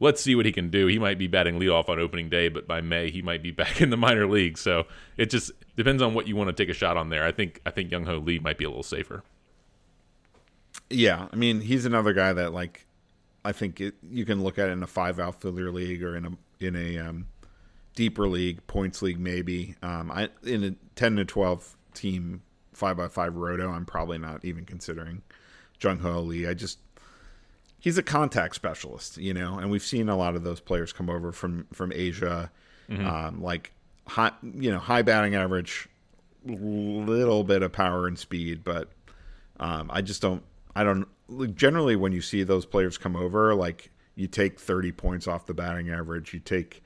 S2: let's see what he can do. He might be batting leadoff on opening day, but by May he might be *laughs* back in the minor league. So it just depends on what you want to take a shot on there. I think I think Jung Hoo Lee might be a little safer.
S1: Yeah, I mean he's another guy that like I think it, you can look at in a five outfielder league or in a in a um, deeper league, points league maybe. Um, I in a ten to twelve team five by five roto, I'm probably not even considering Jung Hoo Lee. I just he's a contact specialist, you know, and we've seen a lot of those players come over from from Asia, mm-hmm. um, like high, you know, high batting average, little bit of power and speed, but um, I just don't. I don't generally when you see those players come over, like you take thirty points off the batting average, you take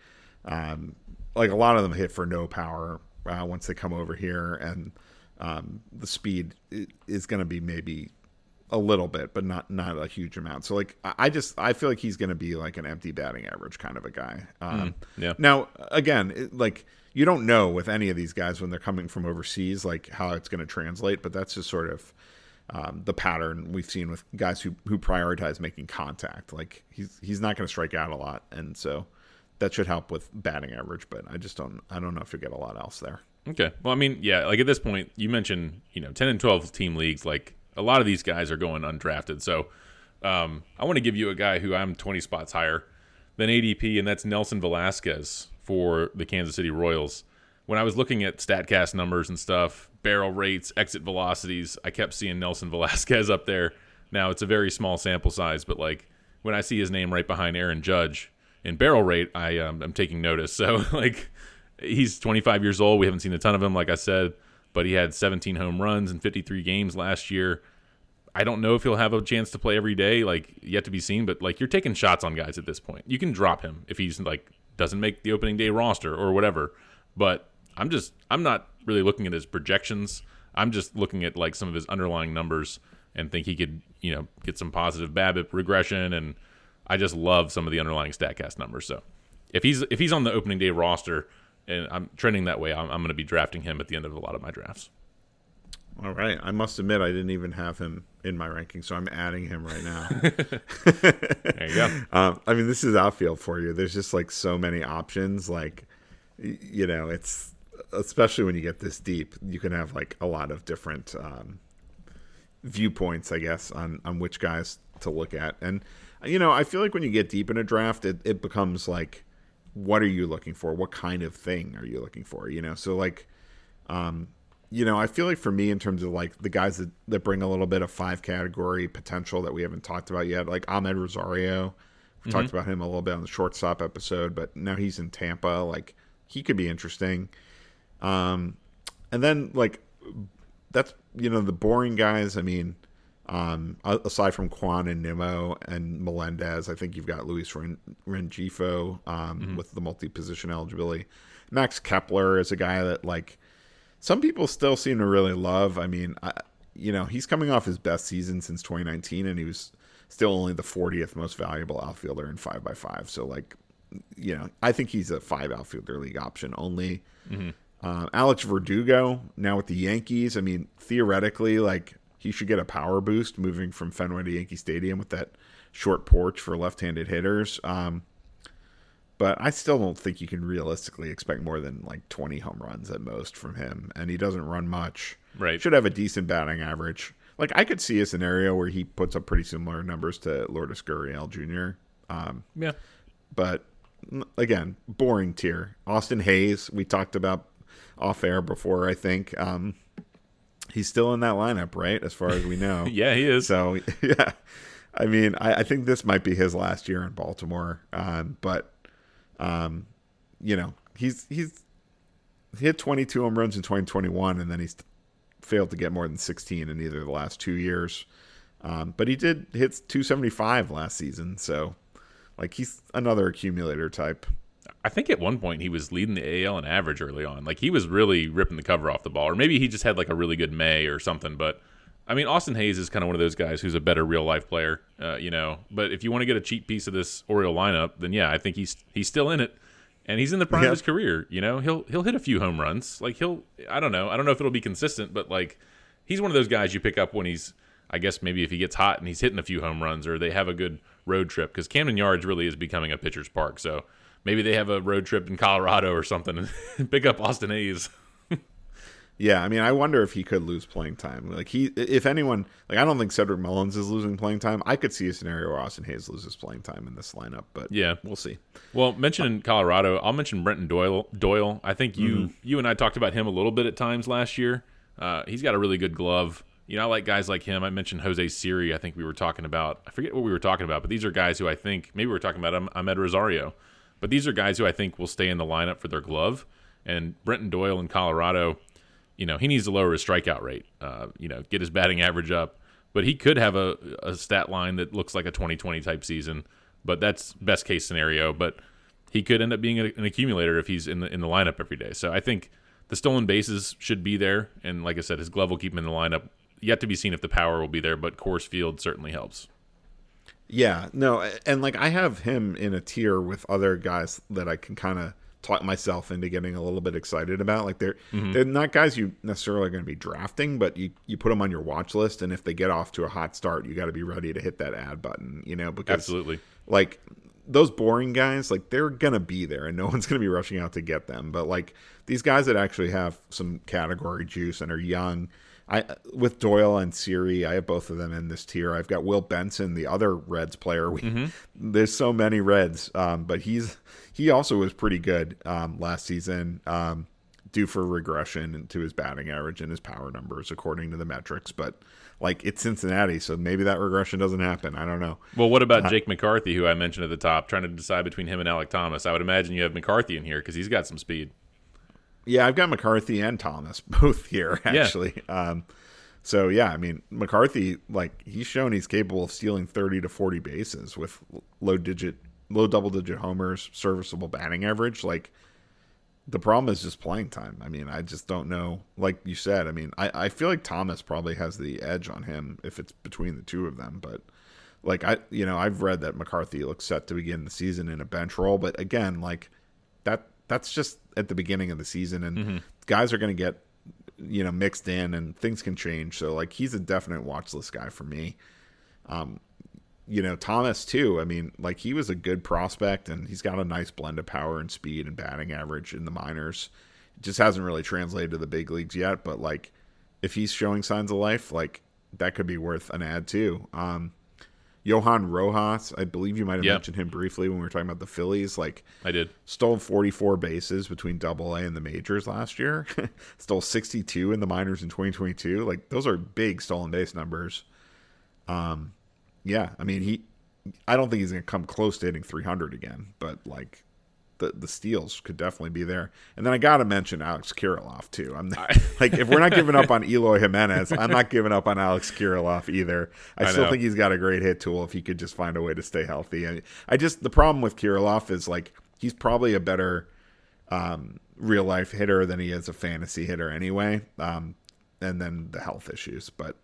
S1: um, like a lot of them hit for no power uh, once they come over here, and um, the speed is going to be maybe a little bit, but not not a huge amount. So like I just I feel like he's going to be like an empty batting average kind of a guy. Um, mm,
S2: yeah.
S1: Now again, it, like you don't know with any of these guys when they're coming from overseas like how it's going to translate, but that's just sort of um, the pattern we've seen with guys who who prioritize making contact. Like he's he's not going to strike out a lot, and so that should help with batting average. But I just don't I don't know if you'll get a lot else there.
S2: Okay. Well, I mean, yeah, like at this point, you mentioned you know ten and twelve team leagues. Like a lot of these guys are going undrafted, so um, I want to give you a guy who I'm 20 spots higher than ADP, and that's Nelson Velázquez for the Kansas City Royals. When I was looking at Statcast numbers and stuff, barrel rates, exit velocities, I kept seeing Nelson *laughs* Velázquez up there. Now it's a very small sample size, but like when I see his name right behind Aaron Judge in barrel rate, I um, am taking notice. *laughs* So like he's 25 years old. We haven't seen a ton of him, like I said, but he had 17 home runs in 53 games last year. I don't know if he'll have a chance to play every day, like yet to be seen. But like you're taking shots on guys at this point. You can drop him if he's like doesn't make the opening day roster or whatever. But I'm just I'm not really looking at his projections. I'm just looking at like some of his underlying numbers and think he could, you know, get some positive BABIP regression and I just love some of the underlying Statcast numbers. So if he's if he's on the opening day roster and I'm trending that way, I'm, I'm going to be drafting him at the end of a lot of my drafts.
S1: All right. I must admit I didn't even have him in my ranking, so I'm adding him right now. *laughs*
S2: there you go. *laughs*
S1: Um, I mean, this is outfield for you. There's just like so many options. Like, you know, it's especially when you get this deep, you can have like a lot of different um, viewpoints, I guess, on on which guys to look at. And you know, I feel like when you get deep in a draft, it, it becomes like, what are you looking for? What kind of thing are you looking for? You know, so like, um, you know, I feel like for me, in terms of like the guys that, that bring a little bit of five category potential that we haven't talked about yet, like Amed Rosario. We mm-hmm. talked about him a little bit on the shortstop episode, but now he's in Tampa. Like, he could be interesting. Um, and then like that's you know the boring guys. I mean, um, aside from Kwan and Nimmo and Melendez, I think you've got Luis Ren- Rengifo um, mm-hmm. with the multi-position eligibility. Max Kepler is a guy that like some people still seem to really love. I mean, I, you know, he's coming off his best season since 2019, and he was still only the 40th most valuable outfielder in five by five. So like, you know, I think he's a five outfielder league option only. Mm-hmm. Uh, Alex Verdugo now with the Yankees. I mean, theoretically, like he should get a power boost moving from Fenway to Yankee Stadium with that short porch for left-handed hitters. Um, but I still don't think you can realistically expect more than like 20 home runs at most from him, and he doesn't run much.
S2: Right,
S1: should have a decent batting average. Like I could see a scenario where he puts up pretty similar numbers to Lourdes Gurriel Jr. Um,
S2: yeah,
S1: but again, boring tier. Austin Hays, we talked about off air before. I think um, he's still in that lineup, right? As far as we know. *laughs*
S2: yeah, he is.
S1: So *laughs* yeah, I mean, I, I, think this might be his last year in Baltimore. Um, but um, you know, he's he's he hit 22 home runs in 2021, and then he's failed to get more than 16 in either of the last two years. Um, but he did hit 275 last season, so like he's another accumulator type.
S2: I think at one point he was leading the AL in average early on. Like he was really ripping the cover off the ball, or maybe he just had like a really good May or something. But I mean, Austin Hays is kind of one of those guys who's a better real life player, uh, you know. But if you want to get a cheap piece of this Oriole lineup, then yeah, I think he's he's still in it, and he's in the prime yeah. of his career. You know, he'll he'll hit a few home runs. Like he'll, I don't know, I don't know if it'll be consistent, but like he's one of those guys you pick up when he's, I guess maybe if he gets hot and he's hitting a few home runs, or they have a good road trip because Camden Yards really is becoming a pitcher's park. So maybe they have a road trip in Colorado or something and *laughs* pick up Austin Hays.
S1: yeah, I mean, I wonder if he could lose playing time. Like he, if anyone, like I don't think Cedric Mullins is losing playing time. I could see a scenario where Austin Hays loses playing time in this lineup, but
S2: yeah,
S1: we'll see.
S2: Well, mentioning Colorado, I'll mention Brenton Doyle. Doyle, I think you mm-hmm. you and I talked about him a little bit at times last year. Uh, he's got a really good glove. You know, I like guys like him. I mentioned Jose Siri. I think we were talking about. I forget what we were talking about, but these are guys who I think maybe we were talking about Amed Rosario. But these are guys who I think will stay in the lineup for their glove. And Brenton Doyle in Colorado, you know, he needs to lower his strikeout rate, uh, you know, get his batting average up. But he could have a, a stat line that looks like a 2020 type season. But that's best case scenario. But he could end up being a, an accumulator if he's in the in the lineup every day. So I think the stolen bases should be there, and like I said, his glove will keep him in the lineup yet to be seen if the power will be there, but Coors Field certainly helps.
S1: Yeah, no, and like I have him in a tier with other guys that I can kind of talk myself into getting a little bit excited about. Like they're mm-hmm. they're not guys you necessarily are going to be drafting, but you you put them on your watch list, and if they get off to a hot start, you got to be ready to hit that add button. You know, because
S2: absolutely,
S1: like those boring guys, like they're gonna be there, and no *laughs* one's gonna be rushing out to get them. But like these guys that actually have some category juice and are young I with Doyle and Siri, I have both of them in this tier. I've got Will Benson, the other Reds player. We, mm-hmm. There's so many Reds, um, but he's he also was pretty good um, last season. Um, due for regression to his batting average and his power numbers according to the metrics, but like it's Cincinnati, so maybe that regression doesn't happen. I don't know.
S2: Well, what about uh, Jake McCarthy, who I mentioned at the top, trying to decide between him and Alek Thomas? I would imagine you have McCarthy in here because he's got some speed.
S1: Yeah, I've got McCarthy and Thomas *laughs* both here actually. Yeah. Um, so yeah, I mean McCarthy, like he's shown he's capable of stealing thirty to forty bases with low digit, low double digit homers, serviceable batting average. Like the problem is just playing time. I mean, I just don't know. Like you said, I mean, I, I feel like Thomas probably has the edge on him if it's between the two of them. But like I, you know, I've read that McCarthy looks set to begin the season in a bench role. But again, like that that's just at the beginning of the season, and mm-hmm. guys are going to get you know mixed in, and things can change. So like he's a definite watch list guy for me. Um, you know Thomas too. I mean, like he was a good prospect, and he's got a nice blend of power and speed and batting average in the minors. It just hasn't really translated to the big leagues yet, but like if he's showing signs of life, like that could be worth an add too. Um, Johan Rojas, I believe you might have yep. mentioned him briefly when we were talking about the Phillies. Like
S2: I did.
S1: Stole 44 bases between Double A and the majors last year. *laughs* stole 62 in the minors in 2022. Like those are big stolen base numbers. Um, yeah, I mean he. I don't think he's going to come close to hitting 300 again, but like the the steals could definitely be there. And then I got to mention Alex Kirilloff too. I'm *laughs* like, if we're not giving up on Eloy Jimenez, I'm not giving up on Alex Kirilloff either. I, I still know. think he's got a great hit tool if he could just find a way to stay healthy. I, I just the problem with Kirilloff is like he's probably a better um, real life hitter than he is a fantasy hitter anyway. Um, and then the health issues, but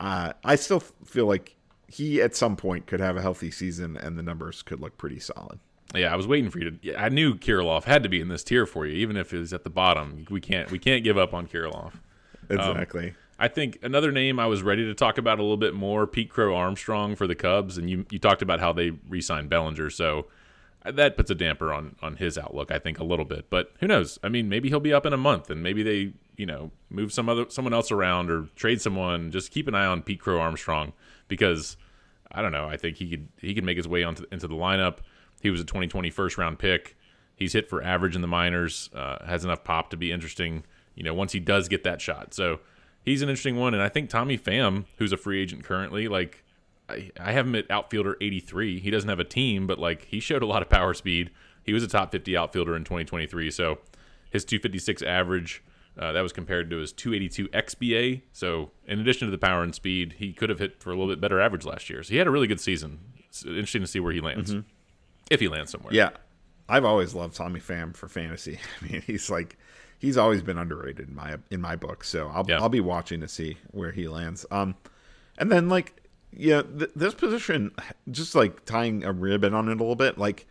S1: uh, I still feel like he at some point could have a healthy season and the numbers could look pretty solid.
S2: Yeah, I was waiting for you to. I knew Kirilloff had to be in this tier for you, even if it was at the bottom. We can't we can't give up on Kirilloff.
S1: Exactly. Um,
S2: I think another name I was ready to talk about a little bit more, Pete Crow Armstrong for the Cubs, and you you talked about how they re-signed Bellinger, so that puts a damper on on his outlook, I think, a little bit. But who knows? I mean, maybe he'll be up in a month, and maybe they you know move some other someone else around or trade someone. Just keep an eye on Pete Crow Armstrong because I don't know. I think he could he could make his way onto into the lineup. He was a 2020 first round pick. He's hit for average in the minors. Uh, has enough pop to be interesting. You know, once he does get that shot, so he's an interesting one. And I think Tommy Pham, who's a free agent currently, like I, I have him at outfielder 83. He doesn't have a team, but like he showed a lot of power speed. He was a top 50 outfielder in 2023. So his 256 average. Uh, that was compared to his 282 XBA. So, in addition to the power and speed, he could have hit for a little bit better average last year. So, he had a really good season. It's interesting to see where he lands. Mm-hmm if he lands somewhere.
S1: Yeah, I've always loved Tommy Pham for fantasy. *laughs* I mean, he's like he's always been underrated in my in my book. So I'll yeah. I'll be watching to see where he lands. Um, and then like yeah, th- this position, just like tying a ribbon on it a little bit, like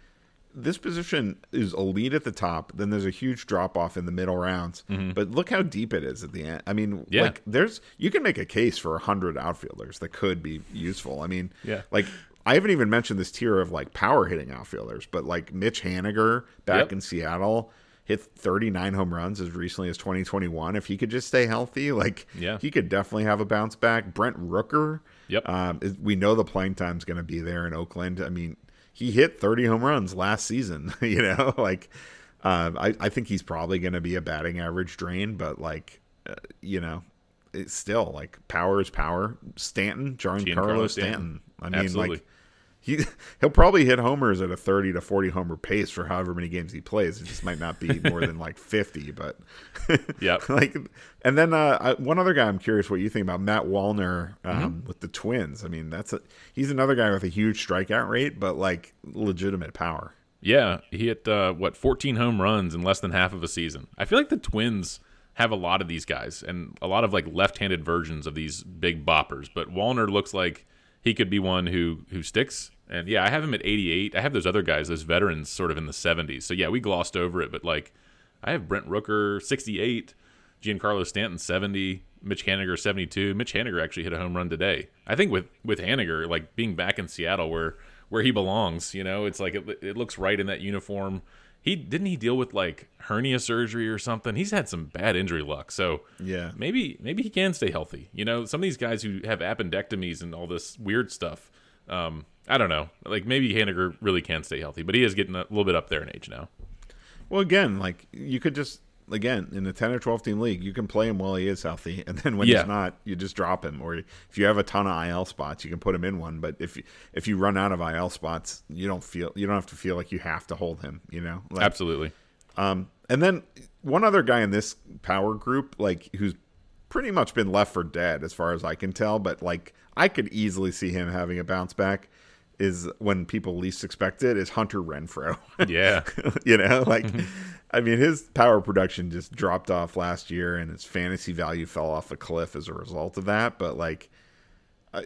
S1: this position is elite at the top. Then there's a huge drop off in the middle rounds. Mm-hmm. But look how deep it is at the end. I mean, yeah. like there's you can make a case for a hundred outfielders that could be useful. I mean,
S2: yeah,
S1: like I haven't even mentioned this tier of like power hitting outfielders, but like Mitch Haniger back yep. in Seattle hit 39 home runs as recently as 2021. If he could just stay healthy, like
S2: yeah.
S1: he could definitely have a bounce back. Brent Rooker,
S2: yep.
S1: Um, we know the playing time's going to be there in Oakland. I mean, he hit 30 home runs last season. *laughs* you know, like um, I, I think he's probably going to be a batting average drain, but like uh, you know, it's still like power is power. Stanton, Giancarlo Stanton. Stanton. I mean, Absolutely. like he *laughs* he'll probably hit homers at a 30 to 40 homer pace for however many games he plays. It just might not be more than like *laughs* 50, but *laughs*
S2: yeah.
S1: like and then uh, I, one other guy I'm curious what you think about Matt Wallner um, mm-hmm. with the Twins. I mean, that's a he's another guy with a huge strikeout rate, but like legitimate power.
S2: Yeah, he hit uh, what 14 home runs in less than half of a season. I feel like the Twins have a lot of these guys and a lot of like left-handed versions of these big boppers. But Wallner looks like he could be one who who sticks. And yeah, I have him at 88. I have those other guys, those veterans, sort of in the 70s. So yeah, we glossed over it, but like I have Brent Rooker 68, Giancarlo Stanton 70, Mitch Haniger 72. Mitch Haniger actually hit a home run today. I think with with Haniger like being back in Seattle where where he belongs, you know, it's like it, it looks right in that uniform. He didn't he deal with like hernia surgery or something. He's had some bad injury luck. So
S1: Yeah.
S2: maybe maybe he can stay healthy. You know, some of these guys who have appendectomies and all this weird stuff. Um, I don't know. Like maybe Haniger really can stay healthy, but he is getting a little bit up there in age now.
S1: Well, again, like you could just again in a ten or twelve team league, you can play him while he is healthy, *laughs* and then when
S2: Yeah.
S1: he's not, you just drop him. Or if you have a ton of IL spots, you can put him in one. But if you, if you run out of IL spots, you don't feel you don't have to feel like you have to hold him. You know, like,
S2: Absolutely.
S1: Um, and then one other guy in this power group, like who's pretty much been left for dead as far as I can tell, but like I could easily see him having a bounce back. Is when people least expect it is Hunter Renfroe. *laughs*
S2: Yeah.
S1: you know, like mm-hmm. I mean, his power production just dropped off last year, and his fantasy value fell off a cliff as a result of that. But like, I,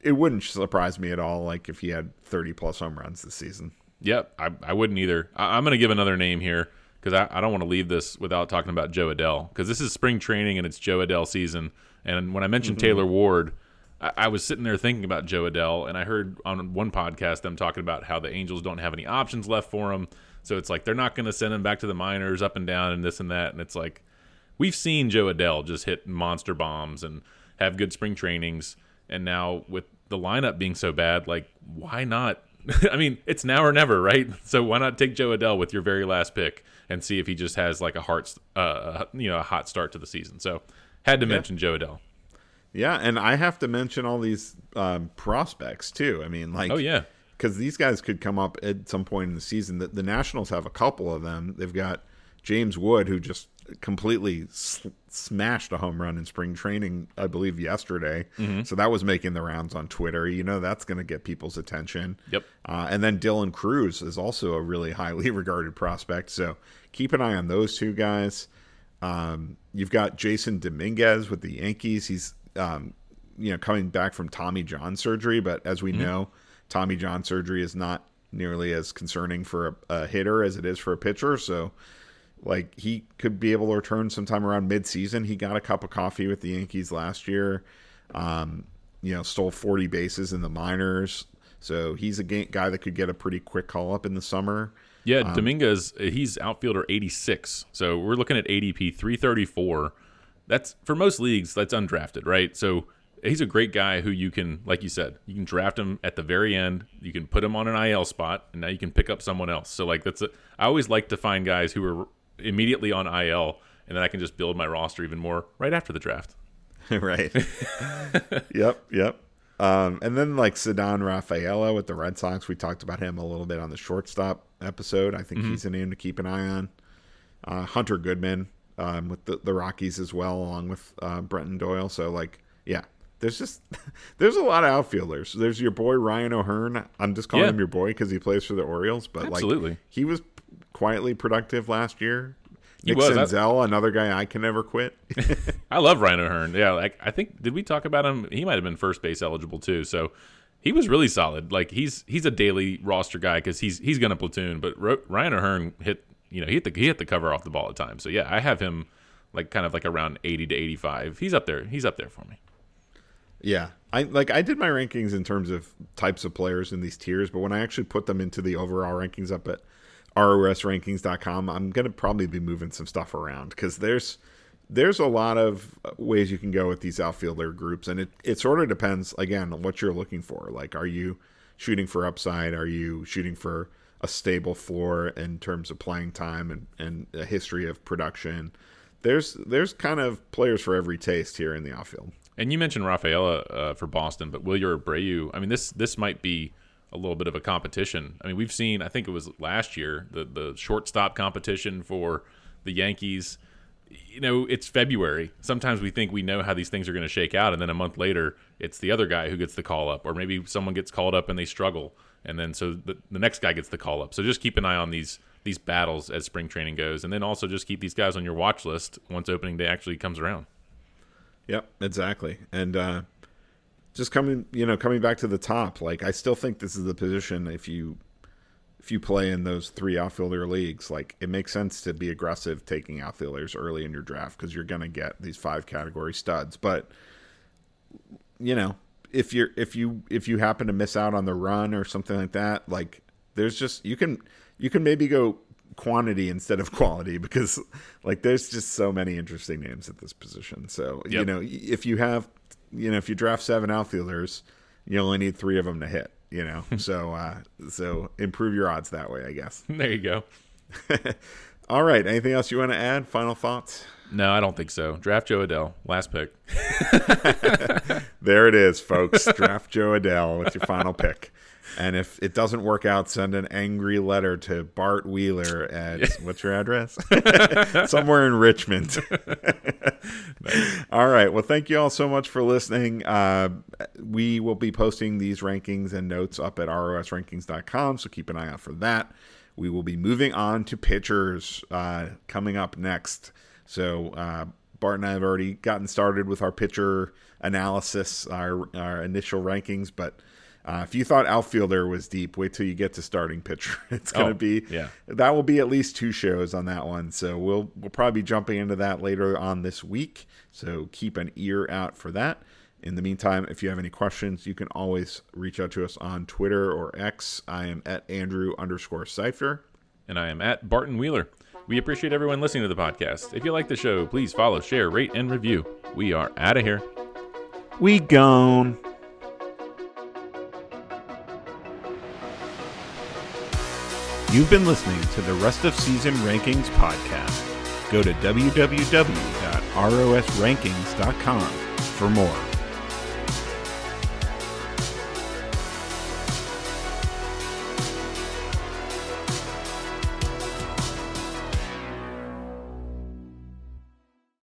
S1: it wouldn't surprise me at all, like if he had thirty plus home runs this season.
S2: Yep, I, I wouldn't either. I, I'm going to give another name here because I, I don't want to leave this without talking about Jo Adell because this is spring training and it's Jo Adell season. And when I mentioned mm-hmm. Taylor Ward, I, I was sitting there thinking about Jo Adell, and I heard on one podcast them talking about how the Angels don't have any options left for him. So it's like they're not going to send him back to the minors, up and down, and this and that. And it's like we've seen Jo Adell just hit monster bombs and have good spring trainings, and now with the lineup being so bad, like why not? *laughs* I mean, it's now or never, right? So why not take Jo Adell with your very last pick and see if he just has like a heart, uh, you know, a hot start to the season. So had to mention Jo Adell.
S1: Yeah, and I have to mention all these um, prospects too. I mean, like,
S2: Oh yeah,
S1: because these guys could come up at some point in the season. The, the Nationals have a couple of them. They've got James Wood, who just completely s- smashed a home run in spring training, I believe, yesterday. So that was making the rounds on Twitter. You know, that's going to get people's attention.
S2: Yep.
S1: Uh, and then Dylan Crews is also a really highly *laughs* regarded prospect. So keep an eye on those two guys. Um, you've got Jasson Dominguez with the Yankees. He's um, you know coming back from Tommy John surgery, but as we know, Tommy John surgery is not nearly as concerning for a, a hitter as it is for a pitcher. So like he could be able to return sometime around mid-season. He got a cup of coffee with the Yankees last year. Um, you know, stole 40 bases in the minors. So he's a guy that could get a pretty quick call up in the summer.
S2: yeah. Dominguez, uh, he's outfielder 86. So we're looking at ADP 334. That's for most leagues. That's undrafted, right? So he's a great guy who you can, like you said, you can draft him at the very end. You can put him on an IL spot, and now you can pick up someone else. So like that's a, I always like to find guys who are immediately on IL, and then I can just build my roster even more right after the draft. *laughs*
S1: right. *laughs* yep, yep. Um, and then like Ceddanne Rafaela with the Red Sox, we talked about him a little bit on the shortstop episode. I think he's a name to keep an eye on. Uh, Hunter Goodman um, with the, the Rockies as well, along with uh, Brenton Doyle. So like, yeah, there's just *laughs* there's a lot of outfielders. There's your boy Ryan O'Hearn. I'm just calling
S2: Yeah.
S1: him your boy because he plays for the Orioles, but
S2: Absolutely.
S1: like he was quietly productive last year.
S2: He
S1: Nick
S2: was. I-
S1: Senzel, another guy I can never quit. *laughs*
S2: I love Ryan O'Hearn. Yeah, like I think did we talk about him? He might have been first base eligible too. So he was really solid. Like he's he's a daily roster guy because he's he's gonna platoon. But Ro- Ryan O'Hearn hit you know he hit the he hit the cover off the ball at times. So yeah, I have him like kind of like around eighty to eighty five. He's up there. He's up there for me.
S1: Yeah. I like I did my rankings in terms of types of players in these tiers, but when I actually put them into the overall rankings up at rosrankings.com, I'm going to probably be moving some stuff around cuz there's there's a lot of ways you can go with these outfielder groups and it it sort of depends again on what you're looking for. Like are you shooting for upside? Are you shooting for a stable floor in terms of playing time and, and a history of production? There's there's kind of players for every taste here in the outfield.
S2: And you mentioned Rafaela uh, for Boston, but Wilyer Abreu. I mean, this this might be a little bit of a competition. I mean, we've seen. I think it was last year the the shortstop competition for the Yankees. You know, it's February. Sometimes we think we know how these things are going to shake out, and then a month later, it's the other guy who gets the call up, or maybe someone gets called up and they struggle, and then so the, the next guy gets the call up. So just keep an eye on these these battles as spring training goes, and then also just keep these guys on your watch list once opening day actually comes around.
S1: Yep, exactly. And uh, just coming, you know, coming back to the top, like I still think this is the position if you if you play in those three outfielder leagues, like it makes sense to be aggressive taking outfielders early in your draft because you're going to get these five category studs. But you know, if you're if you if you happen to miss out on the run or something like that, like there's just you can you can maybe go quantity instead of *laughs* quality because like there's just so many interesting names at this position. So yep. you know if you have you know if you draft seven outfielders, you only need three of them to hit. You know, *laughs* so uh, so improve your odds that way, I guess.
S2: There you go. *laughs*
S1: All right. Anything else you want to add? Final thoughts?
S2: No, I don't think so. Draft Jo Adell. Last pick. *laughs*
S1: there it is, folks. Draft Jo Adell with your final pick. And if it doesn't work out, send an angry letter to Bart Wheeler at *laughs* what's your address? *laughs* Somewhere in Richmond. all right. Well, thank you all so much for listening. Uh, we will be posting these rankings and notes up at rosrankings.com, so keep an eye out for that. We will be moving on to pitchers uh, coming up next. So uh, Bart and I have already gotten started with our pitcher analysis, our, our initial rankings, but uh, if you thought outfielder was deep, wait till you get to starting pitcher. *laughs* It's going to
S2: oh,
S1: be
S2: yeah.
S1: That will be at least two shows on that one. So we'll we'll probably be jumping into that later on this week. So keep an ear out for that. In the meantime, if you have any questions, you can always reach out to us on Twitter or X. I am at Andrew underscore Seifter.
S2: And I am at Barton Wheeler. We appreciate everyone listening to the podcast. If you like the show, please follow, share, rate, and review. We are out of here.
S1: We gone. You've been listening to the Rest of Season Rankings podcast. Go to www.rosrankings.com for more.